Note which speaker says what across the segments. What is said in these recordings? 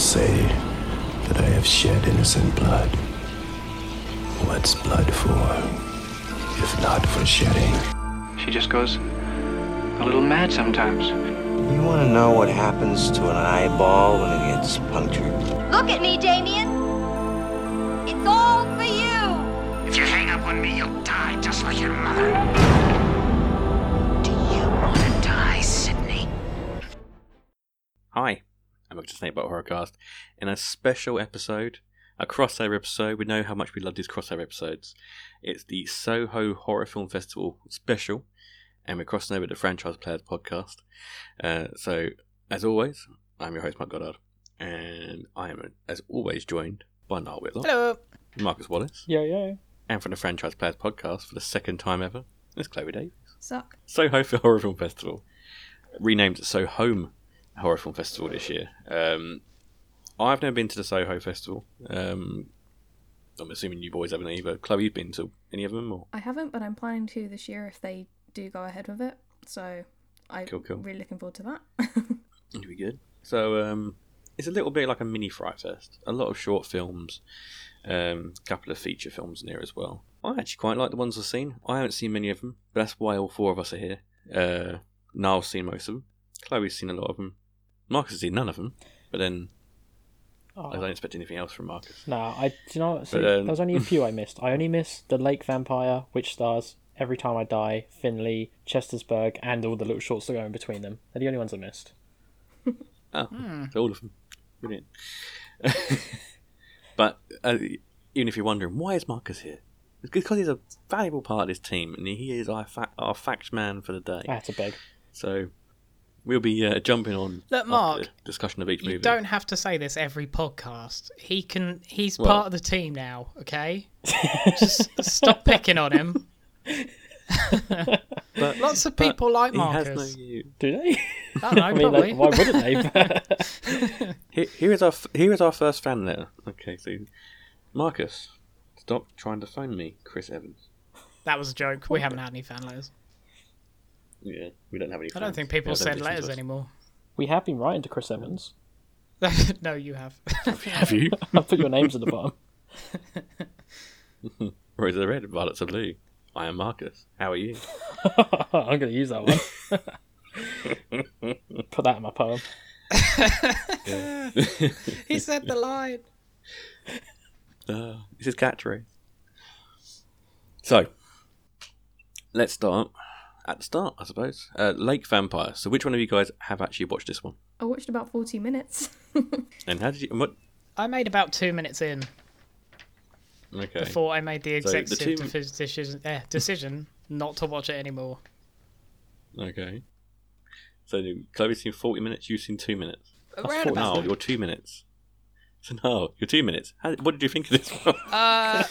Speaker 1: say that I have shed innocent blood. What's blood for, if not for shedding?
Speaker 2: She just goes a little mad sometimes.
Speaker 3: You want to know what happens to an eyeball when it gets punctured?
Speaker 4: Look at me, Damien. It's all for you.
Speaker 5: If you hang up on me, you'll die just like your mother. Do you want to die, Sydney?
Speaker 6: Hi, I'm back to Snakebite Horrorcast. In a special episode, a crossover episode, we know how much we love these crossover episodes. It's the Soho Horror Film Festival special, and we're crossing over to Franchise Players podcast. Uh, so, as always, I'm your host, Mark Goddard, and I am, as always, joined by Niall Whitlock,
Speaker 7: Hello.
Speaker 6: Marcus Wallace,
Speaker 7: Yo, yo.
Speaker 6: and from the Franchise Players podcast for the second time ever, it's Chloe Davies.
Speaker 8: Suck.
Speaker 6: Soho for Horror Film Festival, renamed So Home Horror Film Festival this year. Um, I've never been to the Soho Festival. Um, I'm assuming you boys haven't either. Chloe, you've been to any of them? Or
Speaker 8: I haven't, but I'm planning to this year if they do go ahead with it. So I'm
Speaker 6: Cool, cool.
Speaker 8: really looking forward to that.
Speaker 6: it'll be good. So um, it's a little bit like a mini Fright Fest. A lot of short films, um, a couple of feature films in there as well. I actually quite like the ones I've seen. I haven't seen many of them, but that's why all four of us are here. Uh, Niall's seen most of them. Chloe's seen a lot of them. Marcus has seen none of them. But then I don't expect anything else from Marcus.
Speaker 7: No, I do you know what? See,
Speaker 6: But, um,
Speaker 7: there was only a few I missed. I only missed the Lake Vampire, Witch Stars, Every Time I Die, Finley, Chestersburg, and all the little shorts that go in between them. They're the only ones I missed.
Speaker 6: Oh, so all of them. Brilliant. but uh, even if you're wondering, why is Marcus here? It's because he's a valuable part of this team, and he is our, fa- our fact man for the day.
Speaker 7: I had to beg.
Speaker 6: So we'll be uh, jumping on
Speaker 9: Look, Mark,
Speaker 6: the discussion of each movie.
Speaker 9: You don't have to say this every podcast. He can. He's
Speaker 6: Well-
Speaker 9: part of the team now. Okay, just stop picking on him.
Speaker 6: But,
Speaker 9: Lots of
Speaker 6: but
Speaker 9: people like
Speaker 6: he has
Speaker 9: Marcus.
Speaker 6: no you.
Speaker 7: Do they?
Speaker 9: I don't know,
Speaker 7: I mean,
Speaker 9: probably.
Speaker 7: like, why wouldn't they?
Speaker 6: Here, here is our here is our first fan letter. Okay, so Marcus, stop trying to phone me, Chris Evans.
Speaker 9: That was a joke. We haven't had any fan letters.
Speaker 6: Yeah, we don't have any.
Speaker 9: I don't think people
Speaker 6: They don't
Speaker 9: send letters anymore.
Speaker 7: we have been writing to Chris Evans.
Speaker 9: no, you have.
Speaker 6: Have you?
Speaker 7: I'll put your names at the bottom.
Speaker 6: Rose of red, violets of blue. I am Marcus. How are you?
Speaker 7: I'm going to use that one. Put that in my poem.
Speaker 9: he said the line.
Speaker 6: Uh, this is catchphrase. So, let's start at the start, I suppose. Uh, Lake Vampire. So, which one of you guys have actually watched this one?
Speaker 8: I watched about 40 minutes.
Speaker 6: And how did you? and What?
Speaker 9: I made about two minutes in
Speaker 6: Okay.
Speaker 9: before I made the
Speaker 6: So the
Speaker 9: executive
Speaker 6: two-
Speaker 9: defi- decision, eh, decision not to watch it anymore.
Speaker 6: Okay. So, Chloe's seen forty minutes. You've seen two minutes.
Speaker 9: Around
Speaker 6: No,
Speaker 9: about.
Speaker 6: you're two minutes. So no, you're two minutes. How, what did you think of this one?
Speaker 9: Uh,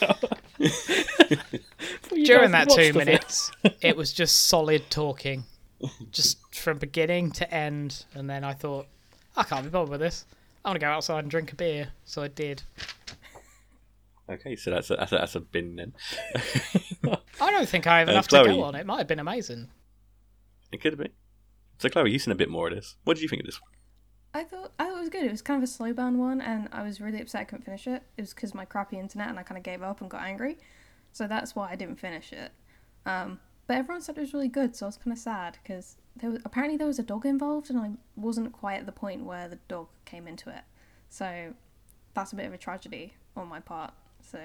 Speaker 7: You
Speaker 9: during that two minutes, it was just solid talking, just from beginning to end. And then I thought, I can't be bothered with this. I want to go outside and drink a beer. So I did.
Speaker 6: okay, so that's a, that's a, that's a bin then.
Speaker 9: I don't think I have
Speaker 6: Uh,
Speaker 9: enough to
Speaker 6: Chloe.
Speaker 9: go on. It might have been amazing.
Speaker 6: it could have been. So Chloe, you've seen a bit more of this. What did you think of this one?
Speaker 8: I thought I thought it was good. It was kind of a slow burn one, and I was really upset I couldn't finish it. It was because my crappy internet, and I kind of gave up and got angry. So that's why I didn't finish it. Um, but everyone said it was really good, so I was kind of sad because there was, apparently there was a dog involved, and I wasn't quite at the point where the dog came into it. So that's a bit of a tragedy on my part. So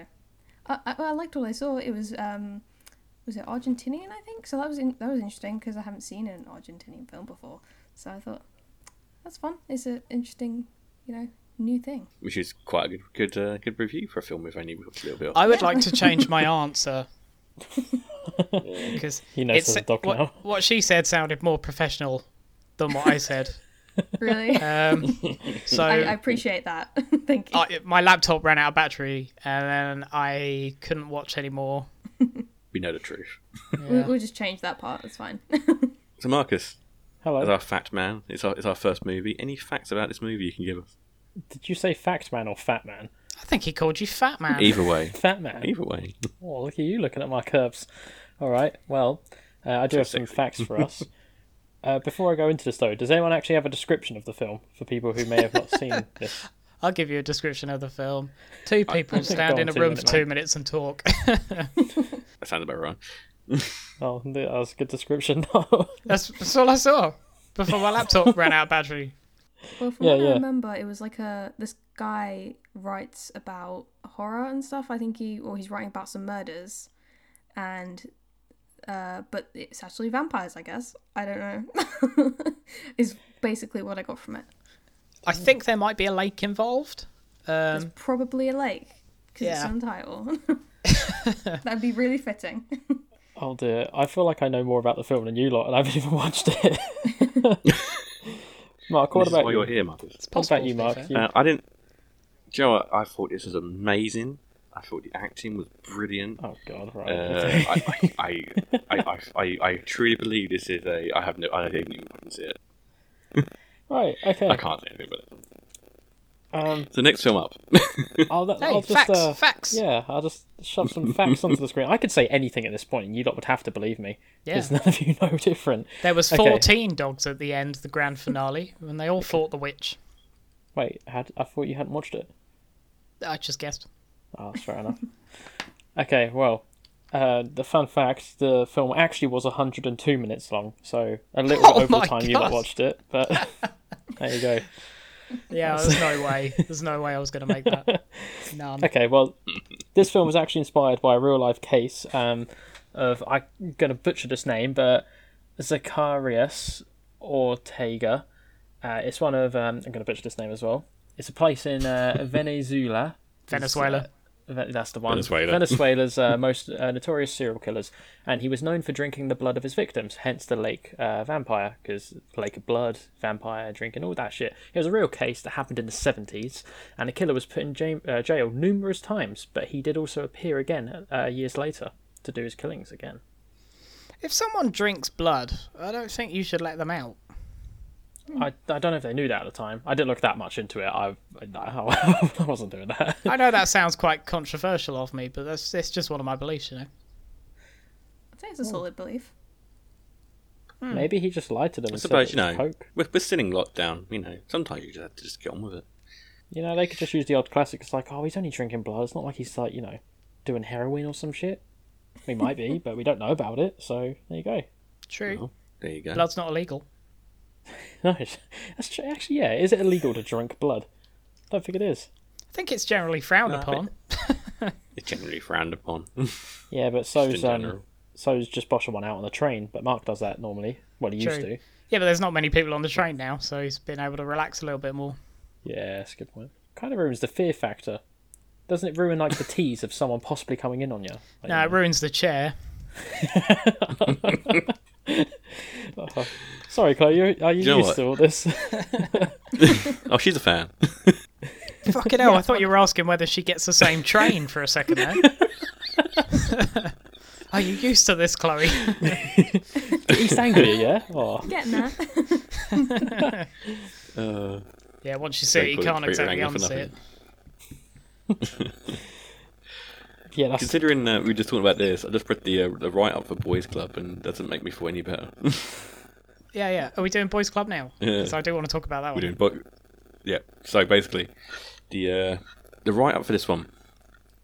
Speaker 8: I, I, I liked all I saw. It was um, was it Argentinian? I think so. That was in, that was interesting because I haven't seen an Argentinian film before. So I thought that's fun. It's an interesting, you know, new thing.
Speaker 6: Which is quite a good good uh, good review for a film we've only watched a little bit. Of.
Speaker 9: I would like to change my answer because
Speaker 7: He knows there's a dog
Speaker 9: what,
Speaker 7: now.
Speaker 9: what she said sounded more professional than what I said.
Speaker 8: Really,
Speaker 9: Um, so
Speaker 8: I, I appreciate that. Thank you.
Speaker 9: I, my laptop ran out of battery and then I couldn't watch anymore.
Speaker 6: We know the truth.
Speaker 8: we, we'll just change that part. That's fine.
Speaker 6: So Marcus,
Speaker 7: Hello.
Speaker 6: as our fact man, it's our it's our first movie. Any facts about this movie you can give us?
Speaker 7: Did you say Fact Man or Fat Man?
Speaker 9: I think he called you fat man.
Speaker 6: Either way,
Speaker 7: Fat Man.
Speaker 6: either way.
Speaker 7: Oh, look at you looking at my curves. All right. Well, uh, I do
Speaker 6: So
Speaker 7: have some facts for us. uh, before I go into this, though, does anyone actually have a description of the film for people who may have not seen this?
Speaker 9: I'll give you a description of the film. Two people stand in a room
Speaker 7: minute
Speaker 9: for two
Speaker 7: man.
Speaker 9: minutes and talk.
Speaker 6: That sounds about right.
Speaker 7: Oh, that was a good description.
Speaker 9: that's, that's all I saw before my laptop ran out of battery.
Speaker 8: Well, from
Speaker 7: Yeah,
Speaker 8: what I remember, it was like a this guy writes about horror and stuff. I think he or he's writing about some murders, and uh, but it's actually vampires. I guess I don't know. is basically what I got from it.
Speaker 9: I think there might be a lake involved.
Speaker 8: It's
Speaker 9: Um,
Speaker 8: probably a lake because it's
Speaker 9: yeah.
Speaker 8: on title. That'd be really fitting.
Speaker 7: oh dear, I feel like I know more about the film than you lot, and I haven't even watched it. Mark, what
Speaker 6: This is
Speaker 7: about
Speaker 6: why
Speaker 7: you?
Speaker 6: you're here, Marcus.
Speaker 9: it's
Speaker 7: What
Speaker 9: possible,
Speaker 7: about you,
Speaker 9: to be
Speaker 7: Mark?
Speaker 9: fair.
Speaker 7: You-
Speaker 6: Uh, I didn't. Joe, you know what? I thought this was amazing. I thought the acting was brilliant.
Speaker 7: Oh God, right.
Speaker 6: Uh. I, I, I, I, I, I truly believe this is a. I have no. I didn't even fucking see it.
Speaker 7: right, okay.
Speaker 6: I can't say anything about it.
Speaker 7: Um,
Speaker 6: So next film up.
Speaker 7: I'll,
Speaker 9: Hey,
Speaker 7: I'll just
Speaker 9: facts,
Speaker 7: uh,
Speaker 9: facts.
Speaker 7: Yeah, I'll just shove some facts onto the screen. I could say anything at this point, and you lot would have to believe me.
Speaker 9: Yeah.
Speaker 7: Because none of you know different.
Speaker 9: There was
Speaker 7: Okay.
Speaker 9: 14 dogs at the end, the grand finale, when they all fought the witch.
Speaker 7: Wait, had I thought you hadn't watched it?
Speaker 9: I just guessed.
Speaker 7: Oh, that's fair enough. Okay, well, uh, the fun fact: the film actually was 102 minutes long, so a little
Speaker 9: Oh
Speaker 7: bit over
Speaker 9: my
Speaker 7: the time you lot watched it. But there you go.
Speaker 9: Yeah, there's no way. There's no way I was going to make that. None.
Speaker 7: Okay, well, this film was actually inspired by a real life case um, of I'm going to butcher this name, but Zacharias Ortega. Uh, it's one of um, I'm going to butcher this name as well. It's a place in uh, Venezuela.
Speaker 9: Venezuela.
Speaker 7: Ve- That's the one.
Speaker 6: Venezuela.
Speaker 7: Venezuela's uh, most uh, notorious serial killers, and he was known for drinking the blood of his victims. Hence the lake uh, vampire, because lake of blood, vampire drinking, all that shit. It was a real case that happened in the seventies, and the killer was put in jail, uh, jail numerous times. But he did also appear again uh, years later to do his killings again.
Speaker 9: If someone drinks blood, I don't think you should let them out. Hmm.
Speaker 7: I, I don't know if they knew that at the time. I didn't look that much into it. I I, I wasn't doing that.
Speaker 9: I know that sounds quite controversial of me, but that's it's just one of my beliefs, you know.
Speaker 8: I'd say it's a hmm. solid belief. Hmm.
Speaker 7: Maybe he just lied to them.
Speaker 6: I suppose you know
Speaker 7: coke.
Speaker 6: we're, we're still in lockdown. You know, sometimes you just have to just get on with it.
Speaker 7: You know, they could just use the old classic. It's like, oh, he's only drinking blood. It's not like he's like, you know, doing heroin or some shit. We might be, but we don't know about it. So there you go.
Speaker 9: True.
Speaker 6: Well, there you go.
Speaker 9: Blood's not illegal.
Speaker 7: Nice. That's true. Actually, yeah. Is it illegal to drink blood? I don't think it is.
Speaker 9: I think it's generally frowned
Speaker 6: No, I
Speaker 9: upon.
Speaker 6: It's generally frowned upon.
Speaker 7: Yeah, but
Speaker 6: in
Speaker 7: so's um,
Speaker 6: general.
Speaker 7: so's just boshing one out on the train. But Mark does that normally. Well, he used
Speaker 9: True.
Speaker 7: to.
Speaker 9: Yeah, but there's not many people on the train now, so he's been able to relax a little bit more.
Speaker 7: Yeah, that's a good point. Kind of ruins the fear factor. Doesn't it ruin like the tease of someone possibly coming in on you? Like,
Speaker 9: No, it ruins the chair.
Speaker 7: oh. Sorry, Chloe. You're, you,
Speaker 6: You know
Speaker 7: used
Speaker 6: what?
Speaker 7: to all this?
Speaker 6: oh, she's a fan.
Speaker 9: Fucking hell, I thought you were asking whether she gets the same train for a second there. Are you used to this, Chloe?
Speaker 7: East Anglia, yeah. Oh,
Speaker 8: Getting that.
Speaker 6: Uh,
Speaker 9: Yeah, once you see it, you can't exactly
Speaker 6: around
Speaker 9: unsee it.
Speaker 7: Yeah. That's
Speaker 6: considering uh, we were just talking about this, I just put the uh, the write up for Boys Club, and it doesn't make me feel any better.
Speaker 9: Yeah, yeah. Are we doing Boys Club now?
Speaker 6: Yeah.
Speaker 9: Because I do want to talk about that
Speaker 6: We're
Speaker 9: one.
Speaker 6: doing both. Yeah. So basically, the uh, the write up for this one.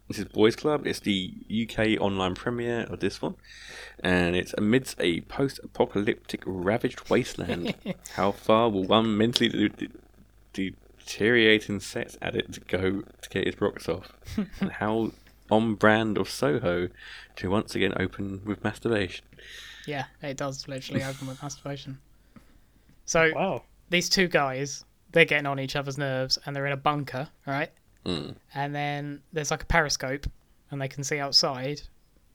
Speaker 6: This is Boys Club. It's the UK online premiere of this one, and it's amidst a post-apocalyptic ravaged wasteland. How far will one mentally de- de- deteriorating sex addict go to get his rocks off? and how on brand of Soho to once again open with masturbation?
Speaker 9: Yeah, it does literally open with masturbation. So
Speaker 7: wow.
Speaker 9: these two guys, they're getting on each other's nerves, and they're in a bunker, right?
Speaker 6: Mm.
Speaker 9: And then there's like a periscope, and they can see outside.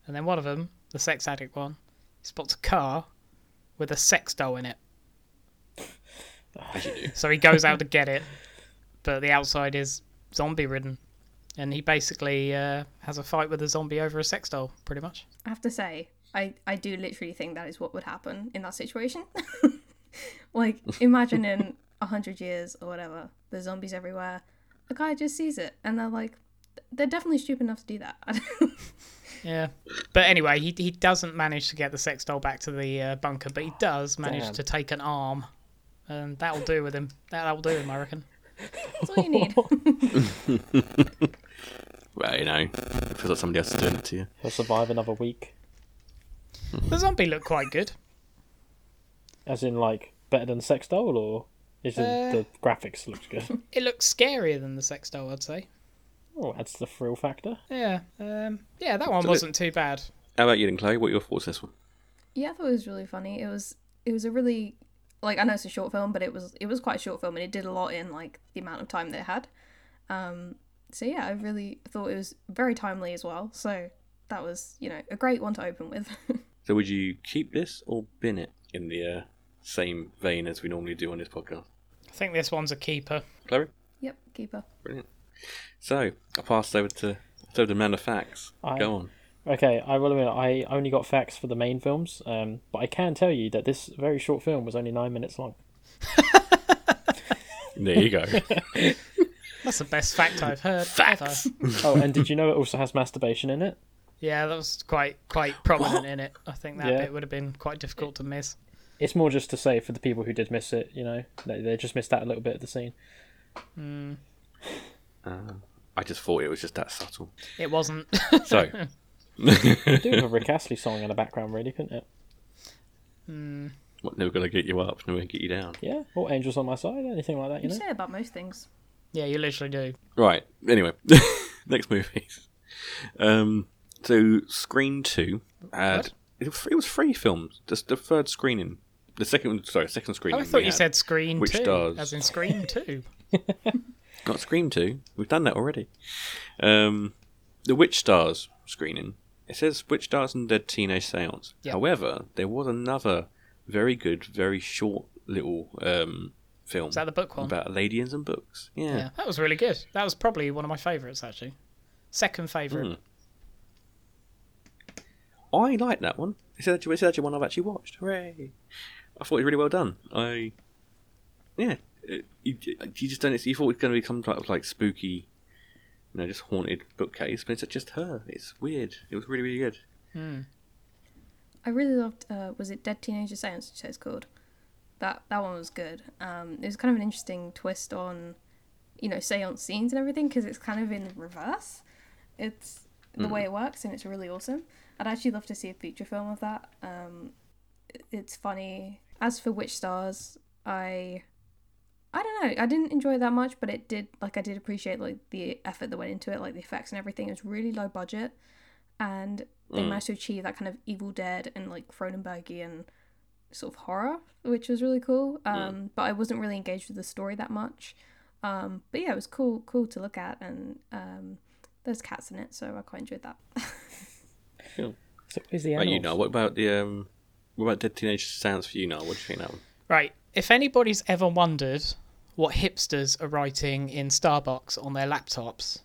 Speaker 9: And then one of them, the sex addict one, spots a car with a sex doll in it.
Speaker 6: As you do.
Speaker 9: So he goes out to get it, but the outside is zombie ridden. And he basically uh, has a fight with a zombie over a sex doll, pretty much.
Speaker 8: I have to say, I, I do literally think that is what would happen in that situation. like, imagine in a hundred years or whatever, there's zombies everywhere. The guy just sees it, and they're like, they're definitely stupid enough to do that.
Speaker 9: Yeah. But anyway, he, he doesn't manage to get the sex doll back to the uh, bunker, but he does manage
Speaker 7: Damn.
Speaker 9: to take an arm. And that'll do with him. That'll do him, I reckon.
Speaker 8: That's all you need.
Speaker 6: Well, you know, it feels like somebody else is doing it to you.
Speaker 7: He'll survive another week.
Speaker 9: The zombie looked quite good.
Speaker 7: As in, like, better than Sex Doll, or is it
Speaker 9: Uh,
Speaker 7: the graphics looks good?
Speaker 9: It looks scarier than the sex doll, I'd say.
Speaker 7: oh, that's the thrill factor.
Speaker 9: Yeah, um, yeah, that one
Speaker 6: So it-
Speaker 9: wasn't too bad.
Speaker 6: How about you then, Chloe? What are your thoughts on this one?
Speaker 8: Yeah, I thought it was really funny. It was it was a really like I know it's a short film, but it was it was quite a short film and it did a lot in like the amount of time that it had. Um, so yeah, I really thought it was very timely as well. So that was you know a great one to open with.
Speaker 6: So, would you keep this or bin it in the uh, same vein as we normally do on this podcast?
Speaker 9: I think this one's a keeper.
Speaker 6: Chloe?
Speaker 8: yep, keeper.
Speaker 6: Brilliant. So, I passed over to, to the man of facts.
Speaker 7: I-
Speaker 6: Go on.
Speaker 7: Okay, I will admit I only got facts for the main films, um, but I can tell you that this very short film was only nine minutes long.
Speaker 6: There you go.
Speaker 9: That's the best fact I've heard ever.
Speaker 7: oh, and did you know it also has masturbation in it?
Speaker 9: Yeah, that was quite quite prominent in it. I think that
Speaker 7: Yeah.
Speaker 9: bit would have been quite difficult to miss.
Speaker 7: It's more just to say for the people who did miss it, you know, they, they just missed that little bit of the scene.
Speaker 6: I just thought it was just that subtle.
Speaker 9: It wasn't.
Speaker 6: So,
Speaker 7: Could do with a Rick Astley song in the background, really, couldn't it?
Speaker 6: what, never gonna get you up, never gonna get you down.
Speaker 7: Yeah, or Angels on My Side, anything like that, you
Speaker 8: You
Speaker 7: know.
Speaker 8: say about most things.
Speaker 9: yeah, you literally do.
Speaker 6: Right. Anyway, next movies. Um, so Screen Two had it was, it was three films. Just the third screening, the second sorry, second screening.
Speaker 9: Oh, I thought you
Speaker 6: had.
Speaker 9: said Screen
Speaker 6: Which
Speaker 9: 2,
Speaker 6: stars?
Speaker 9: as in Screen 2.
Speaker 6: not Scream Two. We've done that already. Um, the Witch Stars screening. It says Witch Stars and Dead Teenage Seance.
Speaker 9: Yep.
Speaker 6: However, there was another very good, very short little um, film
Speaker 9: Is that the book one?
Speaker 6: about a lady and some books. Yeah.
Speaker 9: Yeah, that was really good. That was probably one of my favourites, actually. Second favourite.
Speaker 6: Mm. I like that one. It's actually, it's actually one I've actually watched. Hooray! I thought it was really well done. I, yeah, it, you, you just don't. You thought it was going to be become like, like spooky, you know, just haunted bookcase, but it's just her. It's weird. It was really, really good.
Speaker 8: I really loved. Uh, was it Dead Teenager Seance? You say it's called. That that one was good. Um, it was kind of an interesting twist on, you know, seance scenes and everything because it's kind of in reverse. It's the way it works and it's really awesome. I'd actually love to see a feature film of that. Um, it's funny. As for Witch Stars, I. I don't know. I didn't enjoy it that much, but it did. Like I did appreciate like the effort that went into it, like the effects and everything. It was really low budget, and they managed to achieve that kind of Evil Dead and like Cronenbergian sort of horror, which was really cool. Um, But I wasn't really engaged with the story that much. Um, but yeah, it was cool, cool to look at, and um, there's cats in it, so I quite enjoyed that.
Speaker 7: So where's the
Speaker 6: Right, you know, what about the um, what about Dead Teenage Sounds for you now? What do you think that one?
Speaker 9: Right. If anybody's ever wondered what hipsters are writing in Starbucks on their laptops,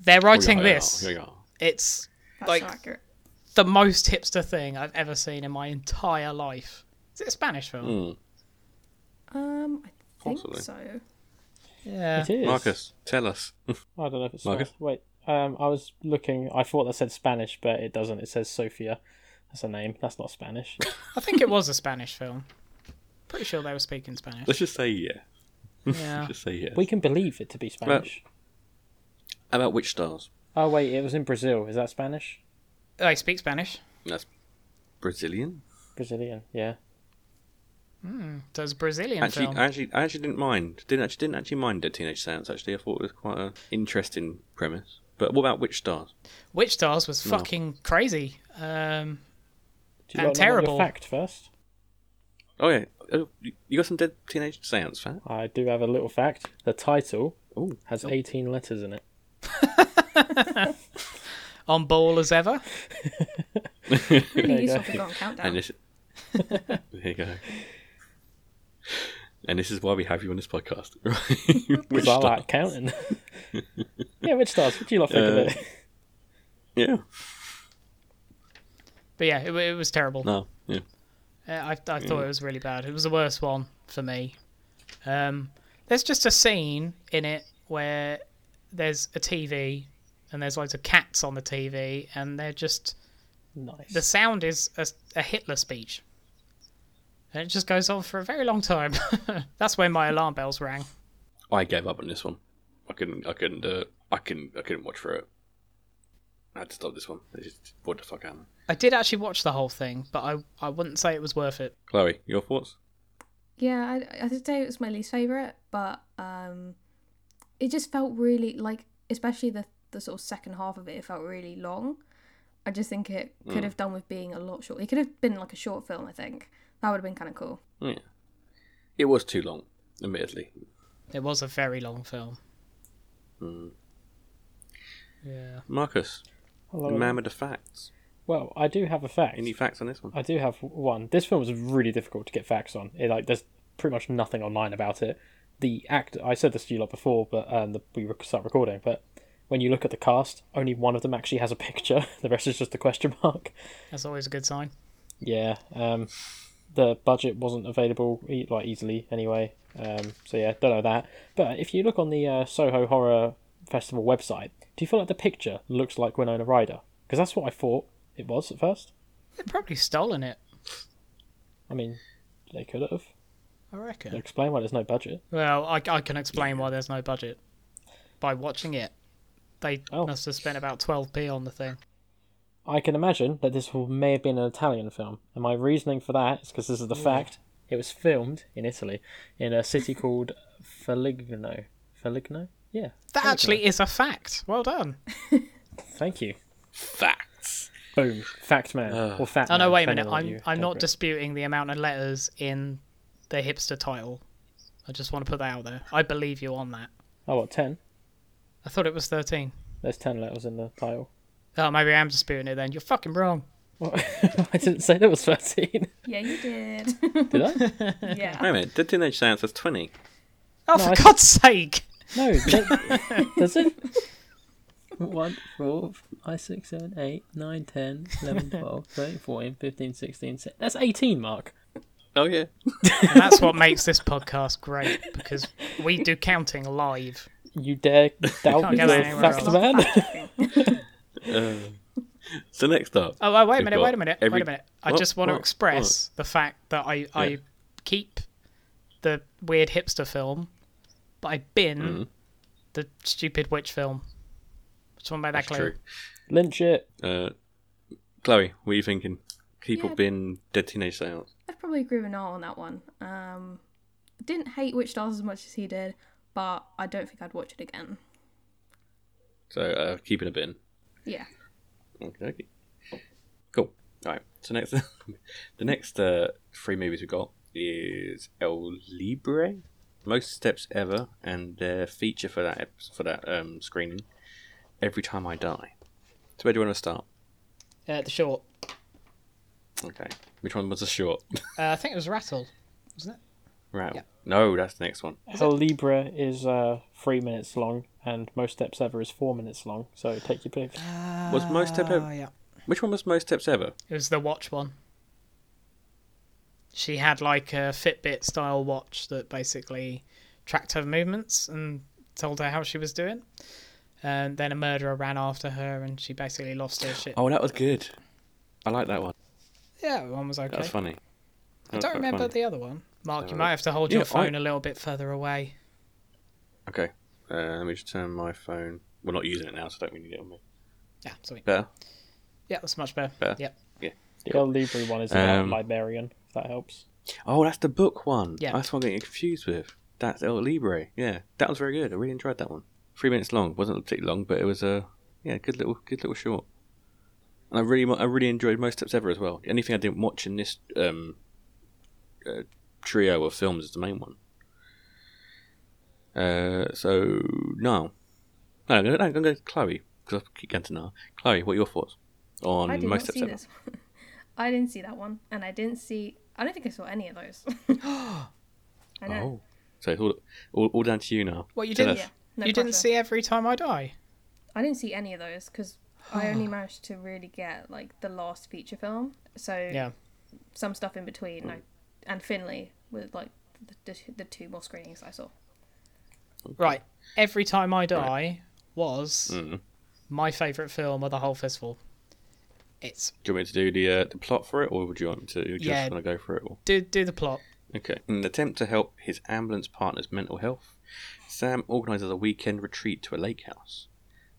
Speaker 9: they're writing
Speaker 6: Here we are,
Speaker 9: this.
Speaker 6: Here we are.
Speaker 9: It's
Speaker 8: That's
Speaker 9: like
Speaker 8: accurate.
Speaker 9: the most hipster thing I've ever seen in my entire life. Is it a Spanish film?
Speaker 6: Mm.
Speaker 8: Um, I think
Speaker 6: Possibly.
Speaker 8: so.
Speaker 9: Yeah.
Speaker 7: It is.
Speaker 6: Marcus, tell us.
Speaker 7: I don't know if it's
Speaker 6: Marcus?
Speaker 7: Wait, um, I was looking. I thought that said Spanish, but it doesn't. It says Sofia. That's a name. That's not Spanish.
Speaker 9: I think it was a Spanish film. Pretty sure they were speaking Spanish.
Speaker 6: Let's just say yeah.
Speaker 9: Yeah.
Speaker 6: Just say yes.
Speaker 7: we can believe it to be Spanish.
Speaker 6: How about which Stars?
Speaker 7: Oh wait, it was in Brazil. Is that Spanish?
Speaker 9: They speak Spanish.
Speaker 6: That's Brazilian.
Speaker 7: Brazilian. Yeah.
Speaker 9: Does Brazilian
Speaker 6: Actually,
Speaker 9: film.
Speaker 6: Actually, I actually didn't mind. Didn't actually didn't actually mind the Teenage Sounds. Actually, I thought it was quite an interesting premise. But what about Witch Stars?
Speaker 9: Witch Stars was
Speaker 6: No.
Speaker 9: fucking crazy. Um,
Speaker 7: Do you
Speaker 9: And
Speaker 7: lot know
Speaker 9: terrible.
Speaker 7: your fact first?
Speaker 6: Oh yeah, oh, you you got some Dead Teenage Sounds fan?
Speaker 7: I do have a little fact. The title
Speaker 6: Oh,
Speaker 7: has 18 letters in it.
Speaker 9: on ball as ever.
Speaker 8: Really
Speaker 7: you
Speaker 8: useful
Speaker 7: go.
Speaker 8: to go on countdown.
Speaker 6: and this. there you go. And this is why we have you on this podcast. Witch
Speaker 7: Because I like counting. yeah, which stars? What do you lot think of
Speaker 6: Uh,
Speaker 7: it?
Speaker 6: Yeah.
Speaker 9: But yeah, it, it was terrible.
Speaker 6: No. Yeah.
Speaker 9: Uh, I, I thought it was really bad. It was the worst one for me. Um, there's just a scene in it where there's a TV and there's loads of cats on the TV and they're just
Speaker 7: Nice.
Speaker 9: the sound is a, a Hitler speech. And it just goes on for a very long time. That's when my alarm bells rang.
Speaker 6: I gave up on this one. I couldn't. I couldn't do it. I couldn't. I couldn't watch for it. I had to stop this one. It just what the fuck happened.
Speaker 9: I did actually watch the whole thing, but I I wouldn't say it was worth it.
Speaker 6: Chloe, your thoughts?
Speaker 8: Yeah, I, I would say it was my least favorite, but um, it just felt really like, especially the the sort of second half of it, it felt really long. I just think it could have done with being a lot short. It could have been like a short film. I think that would have been kind of cool.
Speaker 6: Yeah, it was too long, admittedly.
Speaker 9: It was a very long film.
Speaker 6: Mm.
Speaker 9: Yeah.
Speaker 6: Marcus,
Speaker 7: Hello.
Speaker 6: the man with the facts.
Speaker 7: Well, I do have a fact.
Speaker 6: Any facts on this one?
Speaker 7: I do have one. This film was really difficult to get facts on. It, like, there's pretty much nothing online about it. The act, I said this to you lot before, but um, the, we start recording. But when you look at the cast, only one of them actually has a picture. The rest is just a question mark.
Speaker 9: That's always a good sign.
Speaker 7: Yeah. Um, the budget wasn't available e- like easily anyway. Um, so yeah, don't know that. But if you look on the uh, Soho Horror Festival website, do you feel like the picture looks like Winona Ryder? Because that's what I thought it was at first.
Speaker 9: They've probably stolen it.
Speaker 7: I mean, they could have.
Speaker 9: I reckon.
Speaker 7: Explain why there's no budget.
Speaker 9: Well, I, I can explain why there's no budget. By watching it, they
Speaker 7: Oh.
Speaker 9: must have spent about 12p on the thing.
Speaker 7: I can imagine that this will- may have been an Italian film, and my reasoning for that is because this is the fact. It was filmed in Italy, in a city called Feligno. Feligno? Yeah.
Speaker 9: That actually is a fact. Well done.
Speaker 7: Thank you.
Speaker 6: Facts.
Speaker 7: Boom. Fact man. or fact
Speaker 9: Oh no,
Speaker 7: man,
Speaker 9: wait a minute. I'm I'm not disputing the amount of letters in the hipster title. I just want to put that out there. I believe you on that.
Speaker 7: Oh, what, 10?
Speaker 9: I thought it was 13.
Speaker 7: There's 10 letters in the title.
Speaker 9: Oh, maybe I'm disputing it then. You're fucking wrong.
Speaker 7: What? I didn't say there was 13.
Speaker 8: Yeah, you did.
Speaker 7: Did I?
Speaker 8: yeah.
Speaker 6: Wait a minute. Dead Teenage Seance says twenty?
Speaker 9: Oh,
Speaker 7: No,
Speaker 9: for
Speaker 7: I-
Speaker 9: God's sake!
Speaker 7: No, that, does it? 1, 4, 5, 6, 7, 8, 9, 10, 11, 12, 13, 14, 15, 16, 17. That's 18, Mark.
Speaker 6: Oh yeah.
Speaker 9: And that's what makes this podcast great because we do counting live.
Speaker 7: You dare doubt
Speaker 9: Can't
Speaker 7: the
Speaker 9: get anywhere
Speaker 7: fact
Speaker 9: else.
Speaker 7: man?
Speaker 6: Uh, so next up.
Speaker 9: Oh, oh wait a minute, wait a minute,
Speaker 6: every-
Speaker 9: wait a minute. I
Speaker 6: What?
Speaker 9: just want to
Speaker 6: What?
Speaker 9: express the fact that I, I
Speaker 6: Yeah.
Speaker 9: keep the weird hipster film, but I bin
Speaker 6: Mm-hmm.
Speaker 9: the stupid witch film. Just want to make that
Speaker 6: That's
Speaker 9: clear.
Speaker 6: true.
Speaker 7: Lynch it.
Speaker 6: Uh, Chloe, what are you thinking? Keep
Speaker 8: Yeah.
Speaker 6: bin Dead Teenage Seance?
Speaker 8: I'd probably agree with Noel on that one. Um, didn't hate Witch Dolls as much as he did, but I don't think I'd watch it again.
Speaker 6: So uh, keeping a bin.
Speaker 8: Yeah.
Speaker 6: Okay, okay. Cool. All right. So next, the next uh, three movies we've got is El Libre, Most Steps Ever, and their feature for that ep- for that um, screening, Every Time I Die. So where do you want to start?
Speaker 9: Uh, the short.
Speaker 6: Okay. Which one was the short?
Speaker 9: Uh, I think it was Rattle, wasn't it?
Speaker 6: right.
Speaker 9: Yeah.
Speaker 6: No, that's the next one.
Speaker 7: El Libra is uh, three minutes long, and Most Steps Ever is four minutes long, so take your pick.
Speaker 6: Was Most Step
Speaker 9: Oh
Speaker 6: Ever?
Speaker 9: yeah.
Speaker 6: Which one was Most Steps Ever?
Speaker 9: It was the watch one. She had like a Fitbit style watch that basically tracked her movements and told her how she was doing. And then a murderer ran after her and she basically lost her shit.
Speaker 6: Oh, that was good. I like that one.
Speaker 9: Yeah, one was okay.
Speaker 6: That's funny.
Speaker 9: I
Speaker 6: That was
Speaker 9: don't remember
Speaker 6: funny.
Speaker 9: the other one. Mark, you
Speaker 6: Uh,
Speaker 9: might have to hold
Speaker 6: yeah,
Speaker 9: your phone
Speaker 6: I-
Speaker 9: a little bit further away.
Speaker 6: Okay. Uh, let me just turn my phone. We're not using it now, so don't really need it on me.
Speaker 9: Yeah, sweet.
Speaker 6: Better?
Speaker 9: Yeah, that's much better.
Speaker 6: Better?
Speaker 9: Yep.
Speaker 6: Yeah.
Speaker 7: The El Libre one is about
Speaker 6: Um,
Speaker 7: Librarian, if that helps.
Speaker 6: Oh, that's the book one.
Speaker 9: Yeah.
Speaker 6: That's what I'm getting confused with. That's El Libre. Yeah, that was very good. I really enjoyed that one. Three minutes long. wasn't particularly long, but it was a yeah, good little, good little short. And I really, I really enjoyed most steps ever as well. The only thing I didn't watch in this um, uh, trio of films is the main one. Uh, so no, no, I'm going to go to Chloe because I keep going to now. Chloe, what are your thoughts on
Speaker 8: I did
Speaker 6: most
Speaker 8: not
Speaker 6: steps
Speaker 8: see
Speaker 6: ever?
Speaker 8: this. I didn't see that one, and I didn't see. I don't think I saw any of those. I know.
Speaker 6: Oh, so it's all, all, all down to you now.
Speaker 9: What you
Speaker 6: Tell
Speaker 9: didn't?
Speaker 6: us.
Speaker 8: Yeah. No
Speaker 9: you didn't
Speaker 8: pressure.
Speaker 9: see every time I die.
Speaker 8: I didn't see any of those because I only managed to really get like the last feature film. So
Speaker 9: Yeah.
Speaker 8: some stuff in between, I, and Finley with like the, the, the two more screenings I saw.
Speaker 9: Right. Every time I die was
Speaker 6: Mm.
Speaker 9: my favourite film of the whole festival. It's
Speaker 6: Do you want me to do the uh, the plot for it, or would you want me to just
Speaker 9: Yeah.
Speaker 6: want to go for it? Or?
Speaker 9: do do the plot.
Speaker 6: Okay. In an attempt to help his ambulance partner's mental health, Sam organises a weekend retreat to a lake house,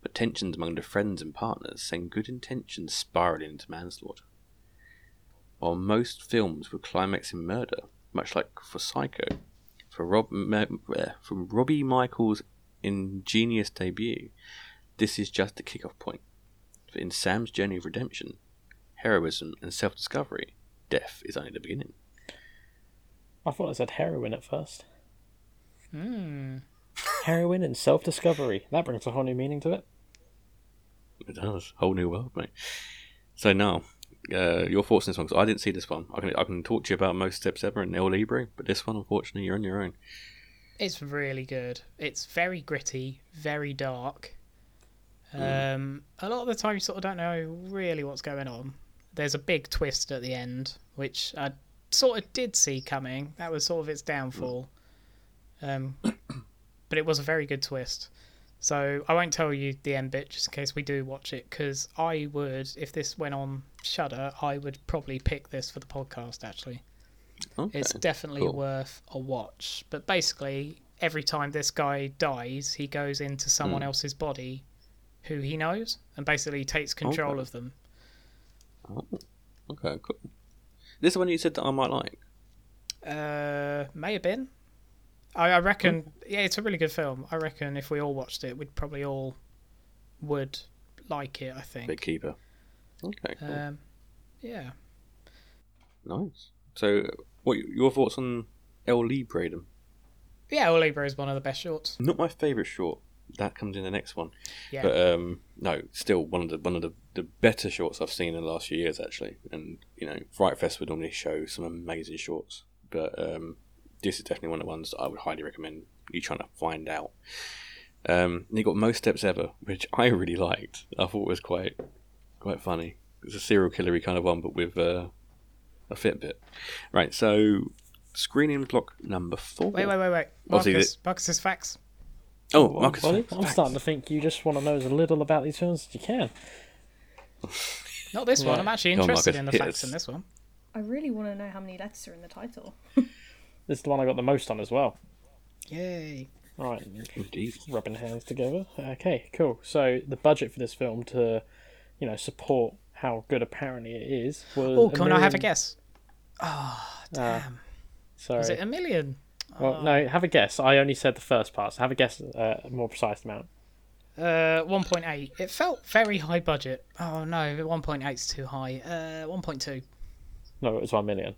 Speaker 6: but tensions among the friends and partners send good intentions spiralling into manslaughter. While most films would climax in murder, much like for Psycho, for Rob, uh, from Robi Michaels' ingenious debut, this is just the kick-off point. For in Sam's journey of redemption, heroism, and self-discovery, death is only the beginning.
Speaker 7: I thought I said heroin at first.
Speaker 9: Hmm.
Speaker 7: Heroin and self discovery. That brings a whole new meaning to it.
Speaker 6: It does. Whole new world, mate. So now, uh, your thoughts on this one? 'cause I didn't see this one. I can I can talk to you about most steps ever and El Libre, but this one, unfortunately, you're on your own.
Speaker 9: It's really good. It's very gritty, very dark. Um, a lot of the time, you sort of don't know really what's going on. There's a big twist at the end, which I sort of did see coming. That was sort of its downfall. Um, but it was a very good twist. So I won't tell you the end bit just in case we do watch it, because I would, if this went on Shudder, I would probably pick this for the podcast. Actually,
Speaker 6: Okay.
Speaker 9: it's definitely
Speaker 6: cool.
Speaker 9: worth a watch. But basically, every time this guy dies, he goes into someone
Speaker 6: Hmm.
Speaker 9: else's body who he knows and basically takes control
Speaker 6: Okay.
Speaker 9: of them.
Speaker 6: Oh, okay, cool. This is one you said that I might like.
Speaker 9: Uh, may have been. I, I reckon. Yeah, it's a really good film. I reckon if we all watched it, we'd probably all would like it. I think.
Speaker 6: Big Keeper. Okay, cool.
Speaker 9: Um, yeah.
Speaker 6: nice. So, what your thoughts on El Libre? Then?
Speaker 9: Yeah, El Libre is one of the best shorts.
Speaker 6: Not my favourite short. That comes in the next one.
Speaker 9: Yeah.
Speaker 6: But um, no, still one of the one of the, the better shorts I've seen in the last few years actually. And you know, Fright Fest would normally show some amazing shorts, but um, this is definitely one of the ones that I would highly recommend you trying to find out. Um, and you got most steps ever, which I really liked. I thought was quite quite funny. It's a serial killery kind of one, but with uh, a Fitbit. Right, so screening block number four.
Speaker 9: Wait, wait, wait, wait. Marcus, Marcus's facts.
Speaker 6: Oh,
Speaker 7: Well,
Speaker 6: Marcus.
Speaker 7: Ollie. I'm starting to think you just want to know as little about these films as you can.
Speaker 9: Not this one. I'm actually
Speaker 6: Come on,
Speaker 9: interested in the
Speaker 6: hit
Speaker 9: facts
Speaker 6: us.
Speaker 9: in this one.
Speaker 8: I really want to know how many letters are in the title.
Speaker 7: This is the one I got the most on as well.
Speaker 9: Yay.
Speaker 7: All right,
Speaker 6: Indeed.
Speaker 7: rubbing hands together. Okay, cool. So the budget for this film to, you know, support how good apparently it is was.
Speaker 9: Oh,
Speaker 7: a
Speaker 9: can I have a guess? Oh,
Speaker 7: Ah,
Speaker 9: damn.
Speaker 7: sorry.
Speaker 9: Was it a million?
Speaker 7: Well, no, have a guess. I only said the first part. So have a guess, uh, a more precise amount.
Speaker 9: Uh, 1.8. It felt very high budget. Oh no, 1.8 is too high. Uh, 1.2.
Speaker 7: No, it was one million.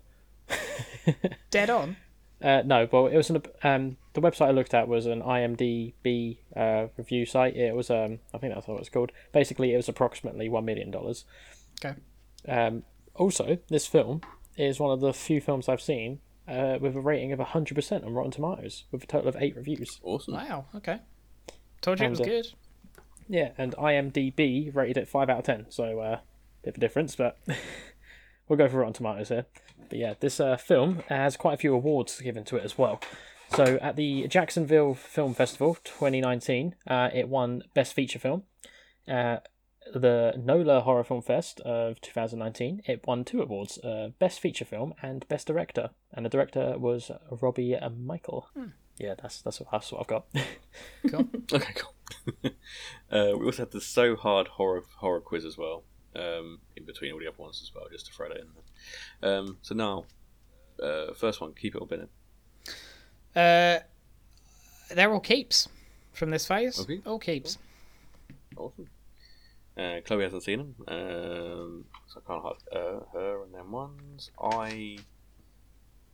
Speaker 9: Dead on.
Speaker 7: Uh, no, but it was an um the website I looked at was an IMDb uh, review site. It was um I think that's what it's called. Basically, it was approximately one million dollars.
Speaker 9: Okay.
Speaker 7: Um, also, this film is one of the few films I've seen uh, with a rating of hundred percent on Rotten Tomatoes, with a total of eight reviews.
Speaker 6: Awesome.
Speaker 9: Wow. Okay. Told you it
Speaker 7: And,
Speaker 9: was
Speaker 7: uh,
Speaker 9: good.
Speaker 7: Yeah, and IMDb rated it five out of ten, so uh, bit of a difference, but we'll go for Rotten Tomatoes here. But yeah, this uh, film has quite a few awards given to it as well. So at the Jacksonville Film Festival 2019, uh, it won Best Feature Film. The NOLA Horror Film Fest of 2019, it won two awards: uh, Best Feature Film and Best Director. And the director was Robi uh, Michael. Yeah, that's that's what, that's what I've got.
Speaker 9: Cool.
Speaker 6: Okay, cool. uh, we also had the So Hard horror horror quiz as well, um, in between all the other ones as well, just to throw that in there. Um, so now, uh, first one, keep it or bin it.
Speaker 9: Uh, they're all keeps from this phase.
Speaker 6: Okay.
Speaker 9: All keeps.
Speaker 6: Awesome. Uh, Chloe hasn't seen them, um, so I can't have uh, her and them ones. I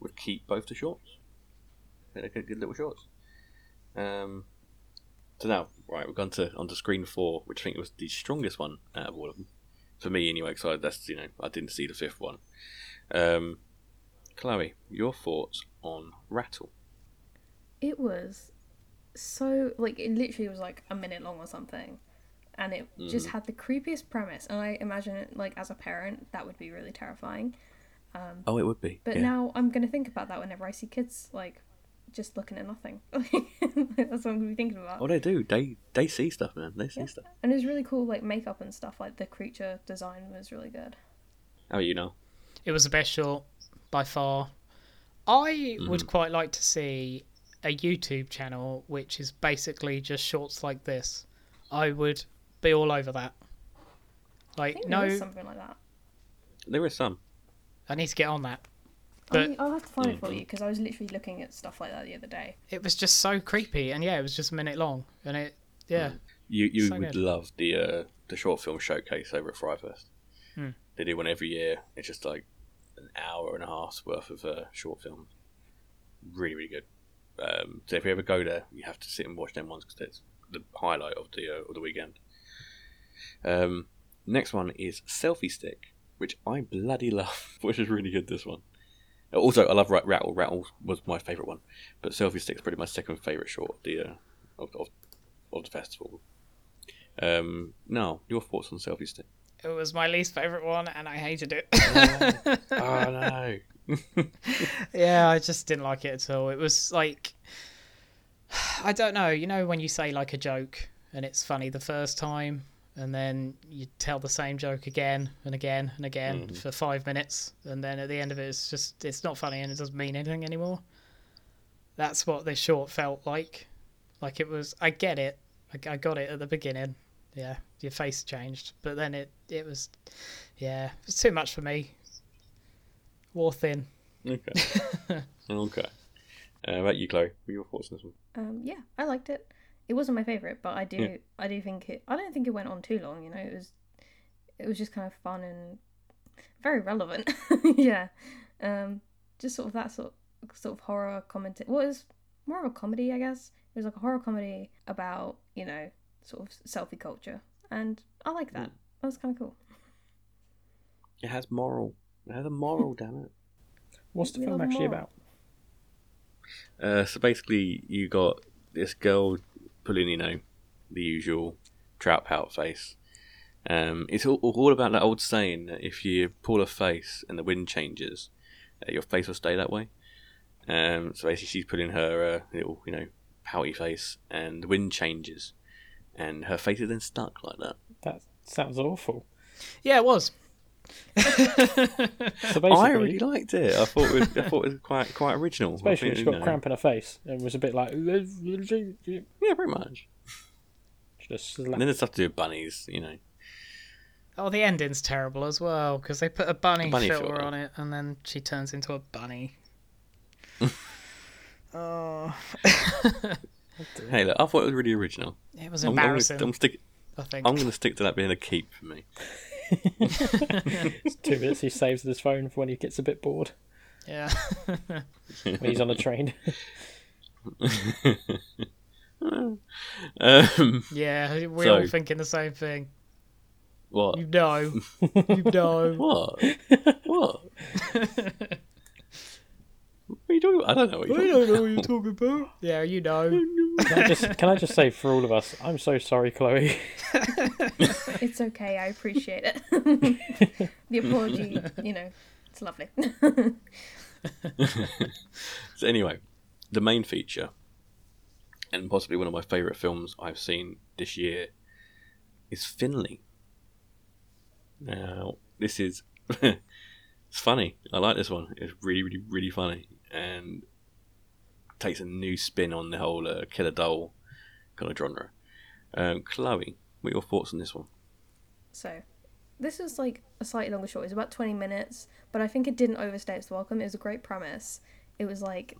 Speaker 6: would keep both the shorts. I think They're good, little shorts. Um, so now, right, we've gone to onto screen four, which I think was the strongest one out of all of them for me, anyway. Because that's you know I didn't see the fifth one. Um, Chloe, your thoughts on Rattle?
Speaker 8: It was so like it literally was like a minute long or something, and it just had the creepiest premise. And I imagine it like as a parent that would be really terrifying.
Speaker 6: Um, Oh, it would be.
Speaker 8: But
Speaker 6: yeah.
Speaker 8: now I'm gonna think about that whenever I see kids like just looking at nothing. That's what I'm gonna be thinking about.
Speaker 6: Oh, they do. They they see stuff, man. They see stuff.
Speaker 8: And it was really cool, like makeup and stuff. Like the creature design was really good.
Speaker 6: Oh, you know,
Speaker 9: It was the best short by far. I
Speaker 6: Mm-hmm.
Speaker 9: would quite like to see a YouTube channel which is basically just shorts like this, I would be all over that.
Speaker 8: I
Speaker 9: Like,
Speaker 8: think
Speaker 9: no,
Speaker 8: there is something like that.
Speaker 6: There is some.
Speaker 9: I need to get on that.
Speaker 8: I'll,
Speaker 9: But
Speaker 8: I'll have to find it for you because I was literally looking at stuff like that the other day.
Speaker 9: it was just so creepy, and yeah, it was just a minute long, and it, yeah,
Speaker 6: You you
Speaker 9: So
Speaker 6: would
Speaker 9: good.
Speaker 6: love the uh, the short film showcase over at Fright Fest.
Speaker 9: Hmm.
Speaker 6: They do one every year. It's just like an hour and a half's worth of uh, short films. Really, really good. Um, so if you ever go there, you have to sit and watch them ones because it's the highlight of the uh, of the weekend. Um, next one is Selfie Stick, which I bloody love, which is really good. This one. Also, I love Rat- Rattle. Rattle was my favourite one, but Selfie Stick's probably my second favourite short of the uh, of, of, of the festival. Um, no, your thoughts on Selfie Stick?
Speaker 9: it was my least favorite one, and I hated it.
Speaker 6: oh no!
Speaker 9: yeah, I just didn't like it at all. It was like, I don't know. You know when you say like a joke and it's funny the first time, and then you tell the same joke again and again and again for five minutes, and then at the end of it, it's just it's not funny and it doesn't mean anything anymore. That's what this short felt like. Like it was. I get it. I, I got it at the beginning. Yeah, your face changed, but then it it was, yeah, it was too much for me. Wore thin.
Speaker 6: Okay. okay. Uh, about you, Chloe? What are your thoughts on this one?
Speaker 8: Um, yeah, I liked it. It wasn't my favorite, but I do
Speaker 6: Yeah.
Speaker 8: I do think it. I don't think it went on too long. You know, it was it was just kind of fun and very relevant. yeah, um, just sort of that sort sort of horror comment. Well, it was more of a comedy, I guess. It was like a horror comedy about you know sort of selfie culture, and I like that. That was kind of cool.
Speaker 6: It has moral. It has a moral, damn it.
Speaker 7: What's the
Speaker 8: We
Speaker 7: film actually
Speaker 8: more.
Speaker 7: about?
Speaker 6: Uh, so basically, you got this girl pulling, you know, the usual trout pout face. Um, it's all, all about that old saying that if you pull a face and the wind changes, uh, your face will stay that way. Um, so basically, she's putting her uh, little, you know, pouty face, and the wind changes, and her face is then stuck like that.
Speaker 7: That sounds awful.
Speaker 9: Yeah, it was.
Speaker 7: So basically,
Speaker 6: I really liked it. I thought it was, I thought it was quite quite original. I
Speaker 7: basically
Speaker 6: think,
Speaker 7: she got
Speaker 6: know-
Speaker 7: cramp in her face and was a bit like
Speaker 6: Yeah, pretty much.
Speaker 7: just
Speaker 6: And then there's stuff to do with bunnies, you know.
Speaker 9: Oh, the ending's terrible as well because they put a bunny,
Speaker 6: A bunny
Speaker 9: filter,
Speaker 6: filter.
Speaker 9: on it, and then she turns into a bunny. oh,
Speaker 6: Hey, look, I thought it was really original.
Speaker 9: it was
Speaker 6: I'm, I'm,
Speaker 9: embarrassing.
Speaker 6: I'm, stick,
Speaker 9: I think.
Speaker 6: I'm gonna stick to that being a keep for me.
Speaker 7: Two minutes he saves his phone for when he gets a bit bored
Speaker 9: Yeah.
Speaker 7: when he's on a train.
Speaker 6: um,
Speaker 9: yeah, we're
Speaker 6: So-
Speaker 9: all thinking the same thing.
Speaker 6: what?
Speaker 9: You know. you know.
Speaker 6: What? what? What are you talking about? I don't know what you're
Speaker 9: I
Speaker 6: talking
Speaker 9: don't know
Speaker 6: about.
Speaker 9: what you're talking about. Yeah, you know.
Speaker 7: Can I just can I just say for all of us, I'm so sorry, Chloe.
Speaker 8: It's okay. I appreciate it. the apology, you know, it's lovely.
Speaker 6: So anyway, the main feature, and possibly one of my favourite films I've seen this year, is Finley. Now, this is it's funny. I like this one. It's really, really, really funny, and takes a new spin on the whole uh, killer doll kind of genre. Um, Chloe, what are your thoughts on this one?
Speaker 8: So, this is like a slightly longer short. It's about 20 minutes, but I think it didn't overstay its welcome. It was a great premise. It was like,